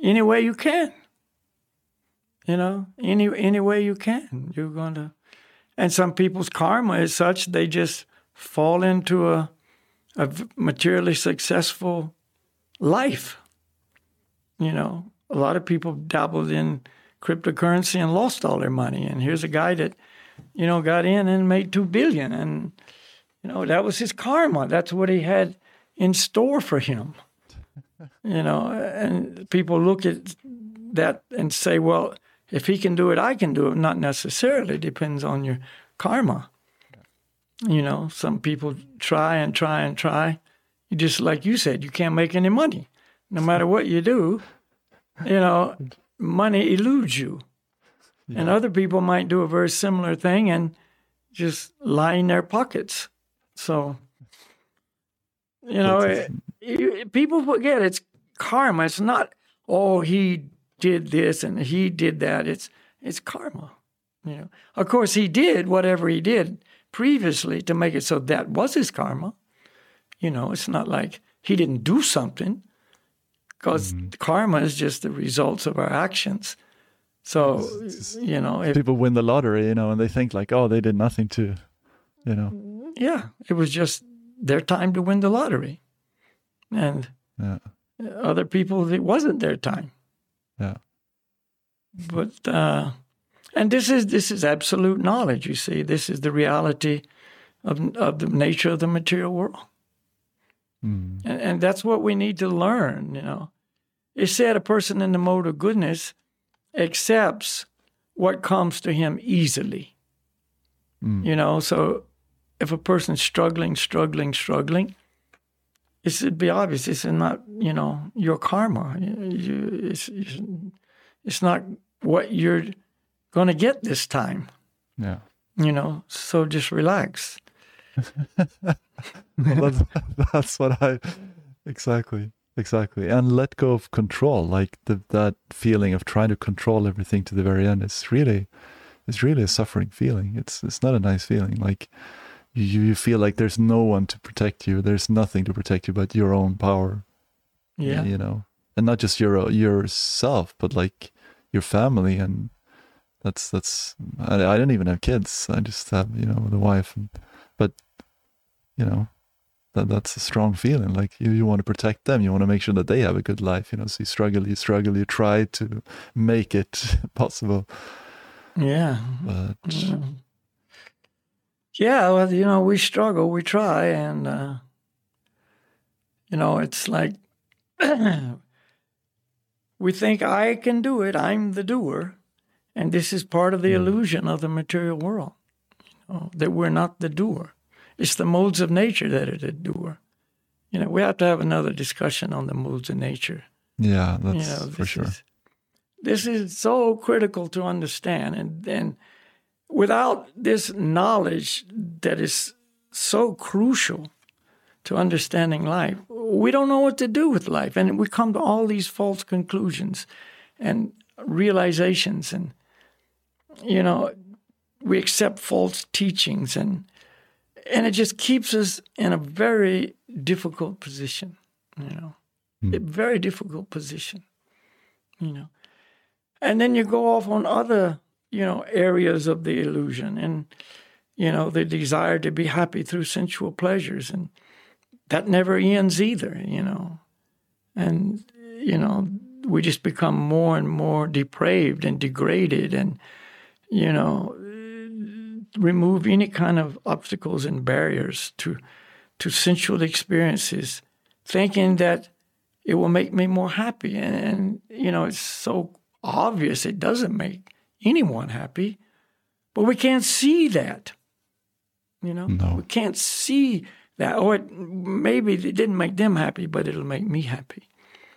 any way you can. You know, any any way you can, you're going to. And some people's karma is such they just fall into a a materially successful life. You know, a lot of people dabbled in cryptocurrency and lost all their money. And here's a guy that, you know, got in and made two billion, and you know that was his karma. That's what he had in store for him. You know, and people look at that and say, well, if he can do it, I can do it. Not necessarily. Depends on your karma. You know, some people try and try and try. You just like you said, you can't make any money. No matter what you do, you know, money eludes you. Yeah. And other people might do a very similar thing and just line their pockets. So, you know, it, eh, it, people forget it's karma. It's not, oh, he did this and he did that. It's it's karma. You know. Of course he did whatever he did previously to make it so that was his karma. You know, it's not like he didn't do something because mm-hmm. karma is just the results of our actions. So, it's, it's, you know, if, people win the lottery, you know, and they think like, oh, they did nothing to, you know. Yeah, it was just their time to win the lottery. And yeah. other people, it wasn't their time. Yeah. But uh, and this is this is absolute knowledge. You see, this is the reality of of the nature of the material world, mm. and, and that's what we need to learn. You know, it said a person in the mode of goodness accepts what comes to him easily. Mm. You know, so if a person's struggling, struggling, struggling, it should be obvious. It's not, you know, your karma. You, it's, it's not what you're going to get this time. Yeah. You know, so just relax. well, that's, that's what I exactly exactly and let go of control like the, that feeling of trying to control everything to the very end is really it's really a suffering feeling it's it's not a nice feeling like you, you feel like there's no one to protect you. There's nothing to protect you but your own power. Yeah. You know, and not just your yourself, but like your family and That's that's I, I didn't even have kids. I just have you know the wife, and, but you know that that's a strong feeling. Like you, you want to protect them. You want to make sure that they have a good life. You know, so you struggle, you struggle, you try to make it possible. Yeah. But Yeah. Yeah, well, you know, we struggle, we try, and uh, you know, it's like we think I can do it. I'm the doer, and this is part of the illusion of the material world. You know, that we're not the doer. It's the modes of nature that are the doer. You know, we have to have another discussion on the modes of nature yeah, that's you know, for sure. Is, this is so critical to understand, and and without this knowledge that is so crucial to understanding life, we don't know what to do with life, and we come to all these false conclusions and realizations, and you know, we accept false teachings, and and it just keeps us in a very difficult position, you know hmm. a very difficult position, you know. And then you go off on other, you know, areas of the illusion and, you know, the desire to be happy through sensual pleasures. And that never ends either, you know. And, you know, we just become more and more depraved and degraded and, you know, remove any kind of obstacles and barriers to to sensual experiences, thinking that it will make me more happy. And, and, you know, it's so obvious it doesn't make anyone happy, but we can't see that. You know, No. we can't see that. Oh, it, maybe it didn't make them happy, but it'll make me happy.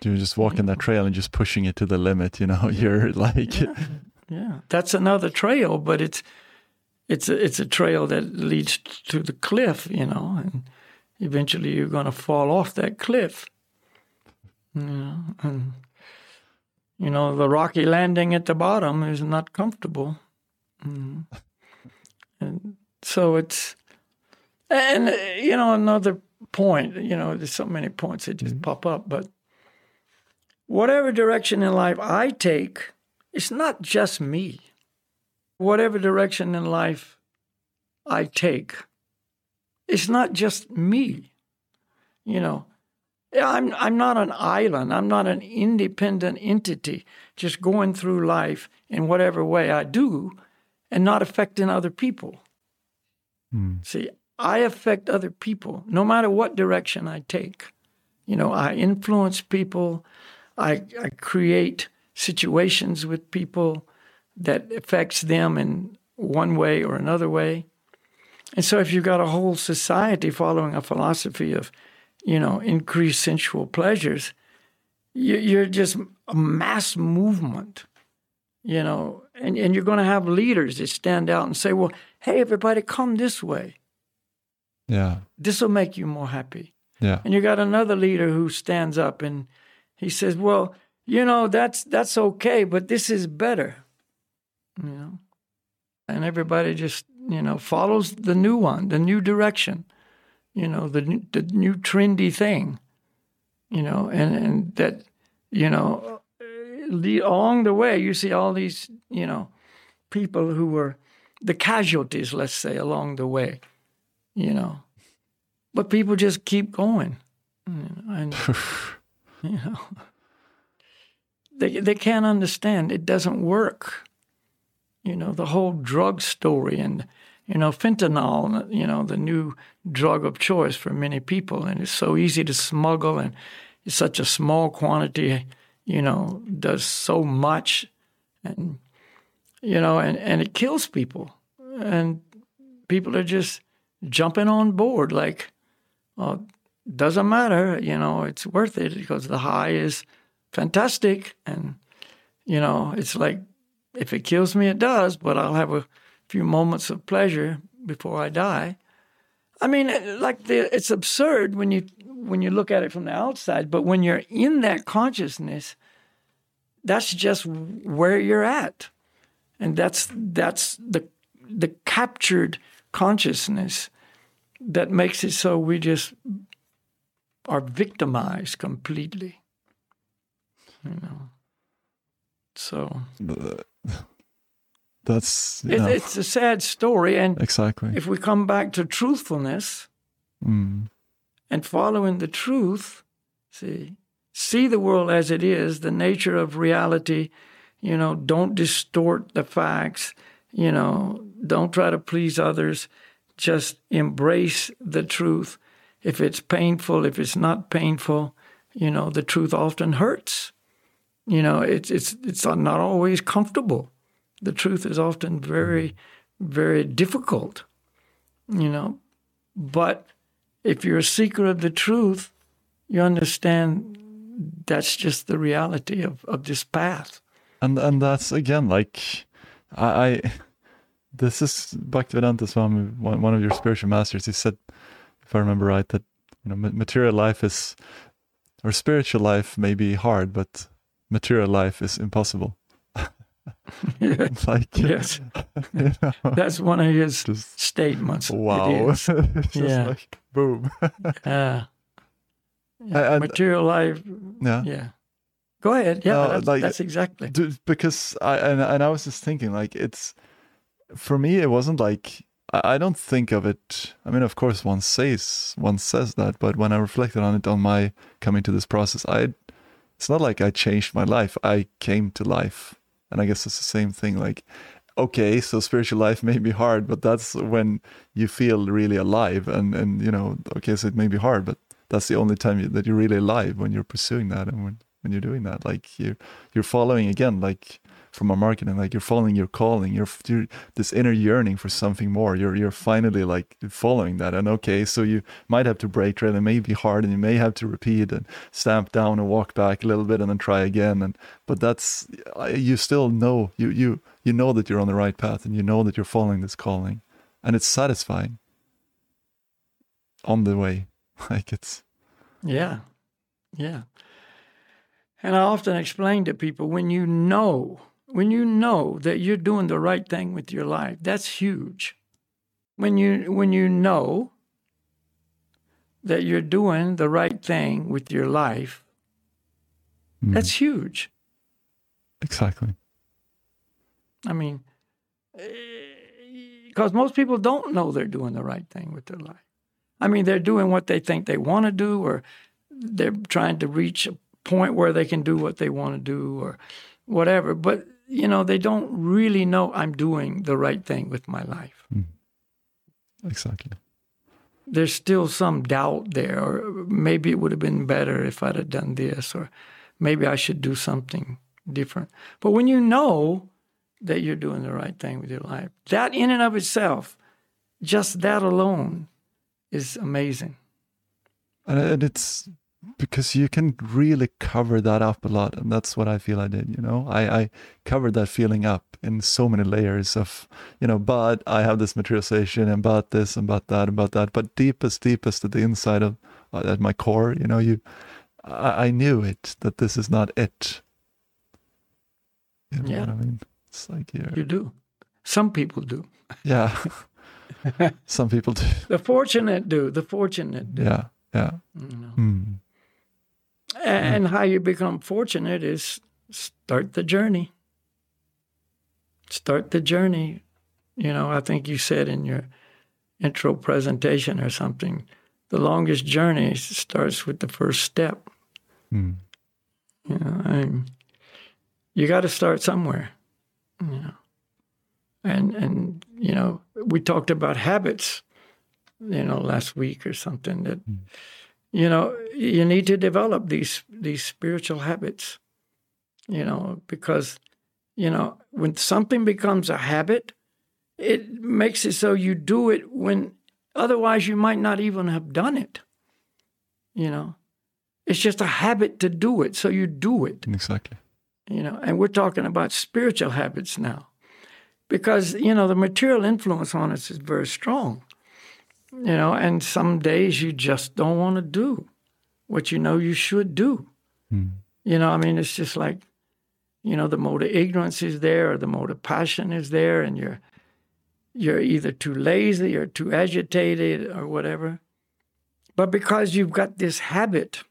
You're just walking that trail and just pushing it to the limit. You know, you're like, Yeah, that's another trail, but it's it's a, it's a trail that leads to the cliff. You know, and eventually you're going to fall off that cliff. You know, and you know the rocky landing at the bottom is not comfortable, Mhm. and so it's and you know another point. You know, there's so many points that just pop up, but whatever direction in life I take, it's not just me. Whatever direction in life I take, it's not just me. You know, I'm I'm not an island. I'm not an independent entity just going through life in whatever way I do and not affecting other people. Hmm. See, I affect other people no matter what direction I take. You know, I influence people. I, I create situations with people that affects them in one way or another way. And so if you've got a whole society following a philosophy of, you know, increased sensual pleasures, you, you're just a mass movement, you know, and, and you're going to have leaders that stand out and say, well, hey, everybody, come this way. yeah, This will make you more happy. yeah, And you got another leader who stands up and he says, "Well, you know, that's that's okay, but this is better." You know. And everybody just, you know, follows the new one, the new direction. You know, the new, the new trendy thing. You know, and and that, you know, along the way you see all these, you know, people who were the casualties, let's say, along the way. You know, but people just keep going, you know, and you know, they they can't understand it doesn't work. You know, the whole drug story and you know fentanyl, you know, the new drug of choice for many people, and it's so easy to smuggle, and it's such a small quantity, you know, does so much, and you know, and and it kills people, and people are just jumping on board like well, doesn't matter, you know, it's worth it because the high is fantastic. And, you know, it's like if it kills me, it does, but I'll have a few moments of pleasure before I die. I mean, like the, it's absurd when you when you look at it from the outside, but when you're in that consciousness, that's just where you're at, and that's that's the the captured consciousness that makes it so we just are victimized completely. You know. So The- That's It, It's a sad story. And exactly. if we come back to truthfulness Mm. and following the truth, see, see the world as it is, the nature of reality, you know, don't distort the facts, you know, don't try to please others, just embrace the truth. If it's painful, if it's not painful, you know, the truth often hurts. You know, it's it's it's not always comfortable. The truth is often very, mm-hmm. very difficult. You know, but if you're a seeker of the truth, you understand that's just the reality of, of this path. and and that's again like I, I this is Bhaktivedanta Swami, one, one of your spiritual masters. He said, if I remember right, that you know material life is or spiritual life may be hard, but material life is impossible. like Yes. you know, That's one of his just statements. Wow, Yeah. like boom. Uh, And- material life. yeah. Yeah. Go ahead. Yeah, No, that's, like- that's exactly. Because I and, and I was just thinking like it's for me it wasn't like I, I don't think of it I mean of course one says one says that but when I reflected on it on my coming to this process I it's not like I changed my life. I came to life. And I guess it's the same thing like okay so spiritual life may be hard but that's when you feel really alive and and you know okay so it may be hard but that's the only time you, that you're really alive when you're pursuing that and when when you're doing that. Like you're, you're following again like from a marketing like you're following your calling you're, you're this inner yearning for something more you're you're finally like following that. And okay so you might have to break trail it may be hard and you may have to repeat and stamp down and walk back a little bit and then try again. And but that's you still know you you you know that you're on the right path and you know that you're following this calling. And it's satisfying. On the way. Like it's Yeah. Yeah. And I often explain to people when you know, when you know that you're doing the right thing with your life, that's huge. When you when you know that you're doing the right thing with your life, mm, that's huge. exactly I mean, because most people don't know they're doing the right thing with their life. I mean, they're doing what they think they want to do, or they're trying to reach a point where they can do what they want to do, or whatever. But, you know, they don't really know I'm doing the right thing with my life. Hmm. exactly There's still some doubt there, or maybe it would have been better if I'd have done this, or maybe I should do something different. But when you know that you're doing the right thing with your life, that in and of itself, just that alone is amazing. and, and it's because you can really cover that up a lot and that's what i feel i did you know i i covered that feeling up in so many layers of you know but i have this materialization and about this and about that and about that but deepest deepest at the inside of uh, at my core you know you i, I knew it that this is not it you know Yeah. what i mean it's like you're, You do. Some people do. yeah some people do The fortunate do. The fortunate do. yeah yeah You know. And how you become fortunate is start the journey. Start the journey. You know, I think you said in your intro presentation or something, the longest journey starts with the first step. Hmm. You know, I mean, you got to start somewhere. You know, and and you know, we talked about habits. You know, last week or something that you know you need to develop these these spiritual habits. You know, because you know when something becomes a habit, it makes it so you do it when otherwise you might not even have done it. You know, it's just a habit to do it, so you do it exactly you know and we're talking about spiritual habits now because you know the material influence on us is very strong you know and some days you just don't want to do what you know you should do. Hmm. you know i mean it's just like you know the mode of ignorance is there or the mode of passion is there and you're you're either too lazy or too agitated or whatever. But because you've got this habit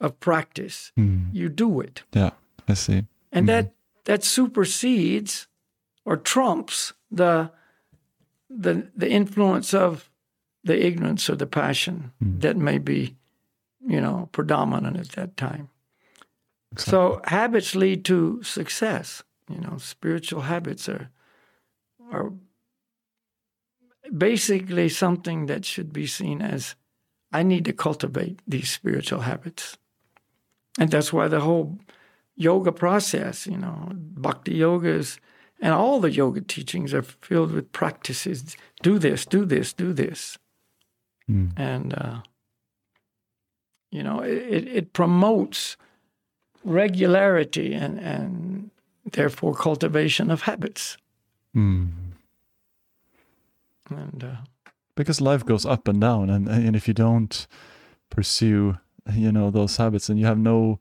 of practice Hmm. you do it. Yeah i see. And that that supersedes or trumps the the the influence of the ignorance or the passion Mm. that may be, you know, predominant at that time. Exactly. So habits lead to success. You know, spiritual habits are are basically something that should be seen as I need to cultivate these spiritual habits. And that's why the whole yoga process, you know, bhakti yogas and all the yoga teachings are filled with practices. Do this, do this, do this. Mm. And, uh, you know, it, it promotes regularity and, and therefore cultivation of habits. Mm. And, uh, because life goes up and down and and if you don't pursue you know those habits and you have no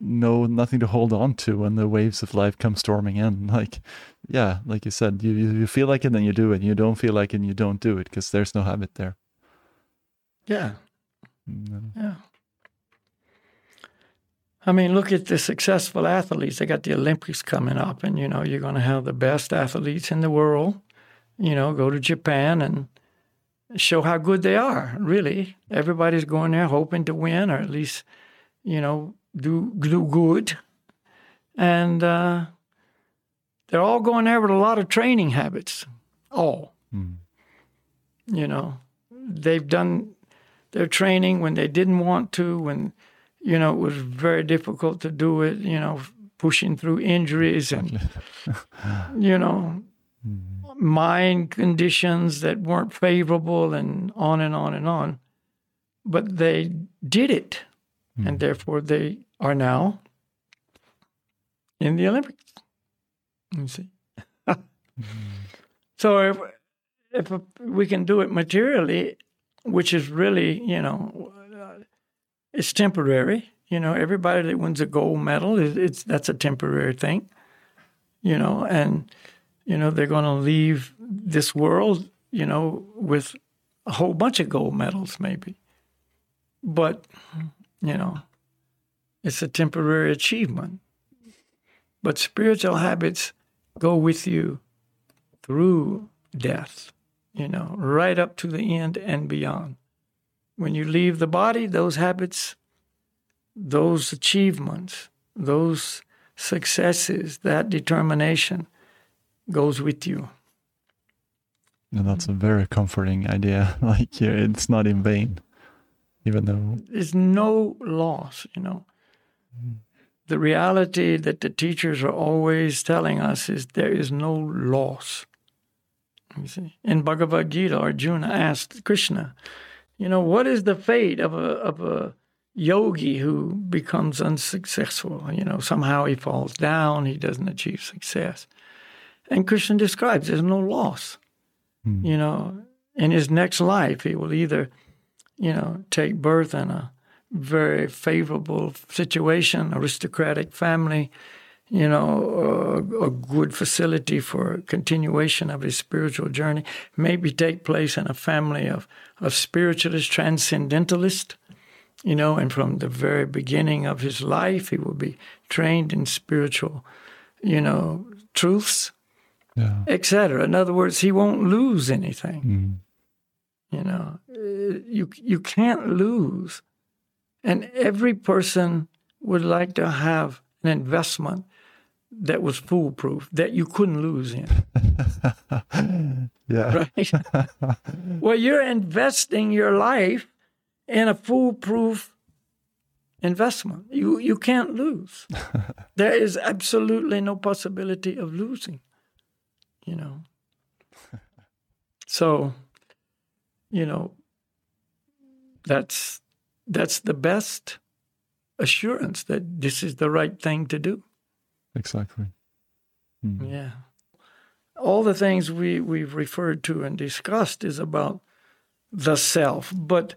no nothing to hold on to when the waves of life come storming in like yeah like you said you you feel like it then you do it you don't feel like it and you don't do it because there's no habit there yeah, Mm, yeah. I mean, look at the successful athletes. They got the Olympics coming up, and you know, you're going to have the best athletes in the world. You know, go to Japan and show how good they are. Really, everybody's going there hoping to win, or at least, you know, do do good. And uh, they're all going there with a lot of training habits. All, mm, you know, they've done their training when they didn't want to, when you know it was very difficult to do it. You know, pushing through injuries and you know mm, mind conditions that weren't favorable and on and on and on. But they did it, and therefore they are now in the Olympics. You see. so if if we can do it materially, which is really you know, uh, it's temporary. You know, everybody that wins a gold medal it's that's a temporary thing. You know, and you know they're going to leave this world you know with a whole bunch of gold medals maybe but you know it's a temporary achievement but spiritual habits go with you through death you know right up to the end and beyond when you leave the body those habits those achievements those successes that determination goes with you. and that's a very comforting idea like yeah, it's not in vain even though There's no loss, you know. The reality that the teachers are always telling us is there is no loss. You see, in Bhagavad Gita, Arjuna asked Krishna, you know, what is the fate of a of a yogi who becomes unsuccessful? You know, somehow he falls down, he doesn't achieve success. And Krishna describes there's no loss. Hmm. You know, in his next life, he will either, you know, take birth in a very favorable situation, aristocratic family, you know, a, a good facility for continuation of his spiritual journey. Maybe take place in a family of, of spiritualists, transcendentalists, you know, and from the very beginning of his life, he will be trained in spiritual, you know, truths, yeah etc. In other words, he won't lose anything. Mm. You know, you you can't lose, and every person would like to have an investment that was foolproof that you couldn't lose in. yeah Right? well, you're investing your life in a foolproof investment. You you can't lose. there is absolutely no possibility of losing. You know. So, you know, that's that's the best assurance that this is the right thing to do. exactly Mm. Yeah. All the things we, we've referred to and discussed is about the self, but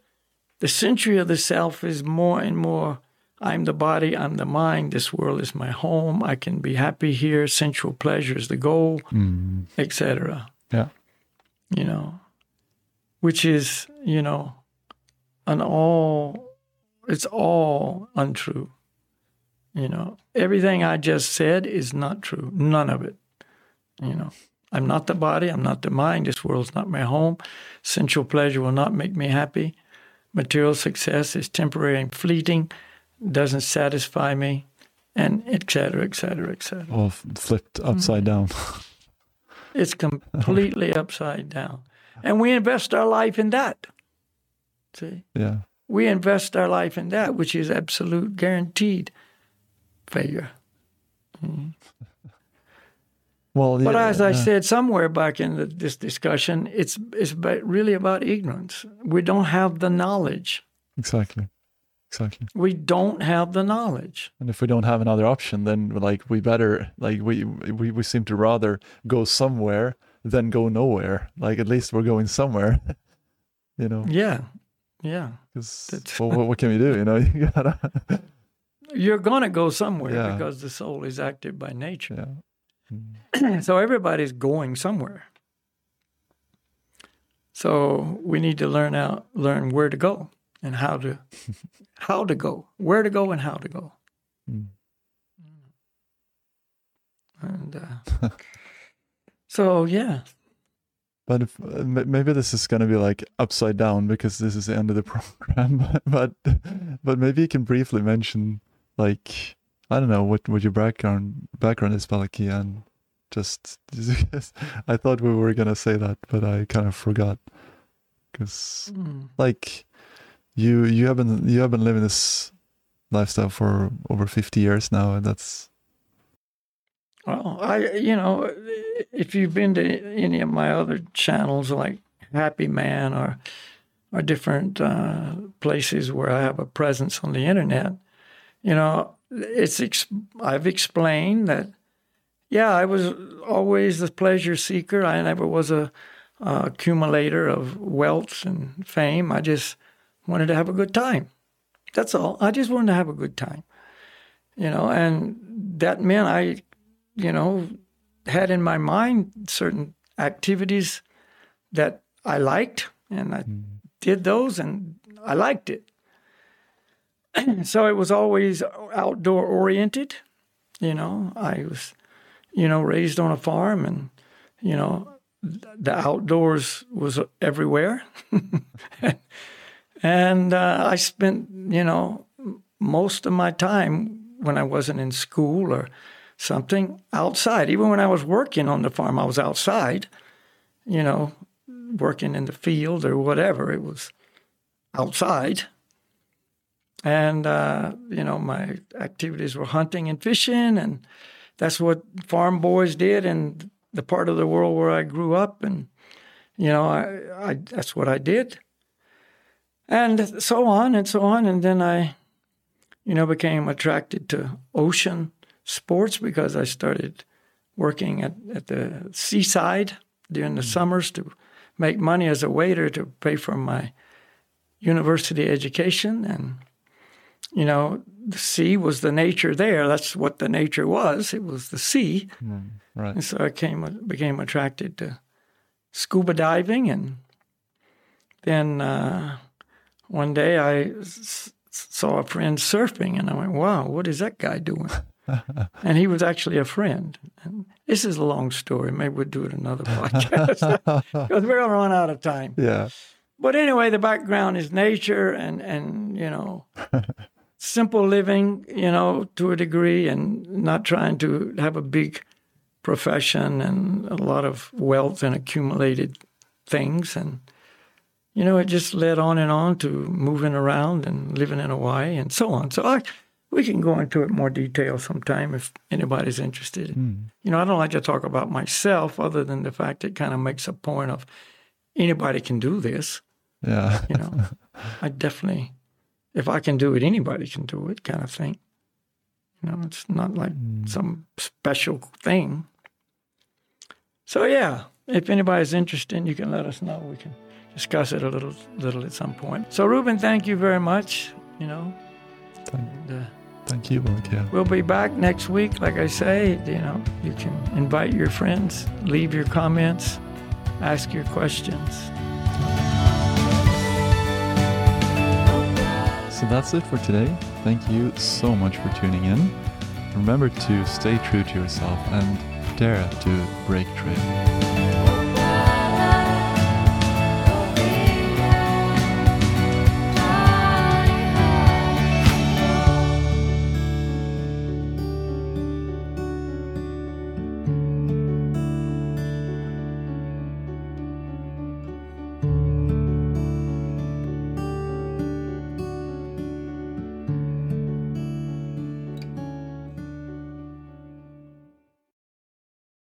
the century of the self is more and more I'm the body, I'm the mind, this world is my home, I can be happy here, sensual pleasure is the goal, Mm. etc. yeah You know, which is, you know, an all, it's all untrue. You know, everything I just said is not true. None of it. You know, I'm not the body, I'm not the mind, this world's not my home. Sensual pleasure will not make me happy. Material success is temporary and fleeting, doesn't satisfy me, and etc. etc. et cetera, et cetera. All flipped mm-hmm. upside down. It's completely upside down. And we invest our life in that. See? yeah. We invest our life in that, which is absolute guaranteed failure. Well, But as I yeah. said somewhere back in the, this discussion, it's it's really about ignorance. We don't have the knowledge. exactly, exactly. We don't have the knowledge. And if we don't have another option, then like we better like we we we seem to rather go somewhere than go nowhere. Like at least we're going somewhere, you know. Yeah, yeah. Because well, what, what can we do? You know, you gotta. You're gonna go somewhere Yeah. because the soul is active by nature. yeah. so everybody's going somewhere. So we need to learn out, learn where to go and how to, how to go, where to go and how to go. Mm. And uh, so yeah, But if, uh, maybe this is gonna be like upside down because this is the end of the program. but but maybe you can briefly mention like I don't know what what your background background is, Palaki, and just I thought we were gonna say that, but I kind of forgot because Mm. like you you have been you have been living this lifestyle for over 50 years now and that's Well, I, you know, if you've been to any of my other channels like Happy Man or or different uh, places where I have a presence on the internet, you know, it's ex- I've explained that. Yeah, I was always the pleasure seeker. I never was a uh, accumulator of wealth and fame. I just wanted to have a good time. That's all. I just wanted to have a good time, you know, and that meant I you know, had in my mind certain activities that I liked, and I did those, and I liked it. so it was always outdoor oriented. You know, I was, you know, raised on a farm, and you know, the outdoors was everywhere. and uh, I spent, you know, most of my time when I wasn't in school or something outside. Even when I was working on the farm, I was outside, you know, working in the field or whatever. It was outside. And, uh, you know, my activities were hunting and fishing. And that's what farm boys did in the part of the world where I grew up. And, you know, I, I that's what I did. And so on and so on. And then I, you know, became attracted to ocean sports because I started working at, at the seaside during the summers to make money as a waiter to pay for my university education. And, you know, the sea was the nature there. That's what the nature was. It was the sea. right And so I came, became attracted to scuba diving. And then uh, one day I s- saw a friend surfing and I went, wow, what is that guy doing? And he was actually a friend. And this is a long story. Maybe we'll do it another podcast because we're going to run out of time. yeah But anyway, the background is nature and, and you know, simple living, you know, to a degree, and not trying to have a big profession and a lot of wealth and accumulated things. And, you know, it just led on and on to moving around and living in Hawaii and so on. So I, we can go into it more detail sometime if anybody's interested. You know, I don't like to talk about myself other than the fact it kind of makes a point of anybody can do this. yeah You know, I definitely, if I can do it, anybody can do it, kind of thing. You know, it's not like some special thing. So yeah, if anybody's interested, you can let us know. We can discuss it a little, little at some point. So Ruben, thank you very much. You know, thank, and, uh, thank you yeah We'll be back next week. Like I say, you know, you can invite your friends, leave your comments, ask your questions. So that's it for today. Thank you so much for tuning in. Remember to stay true to yourself and dare to break trail.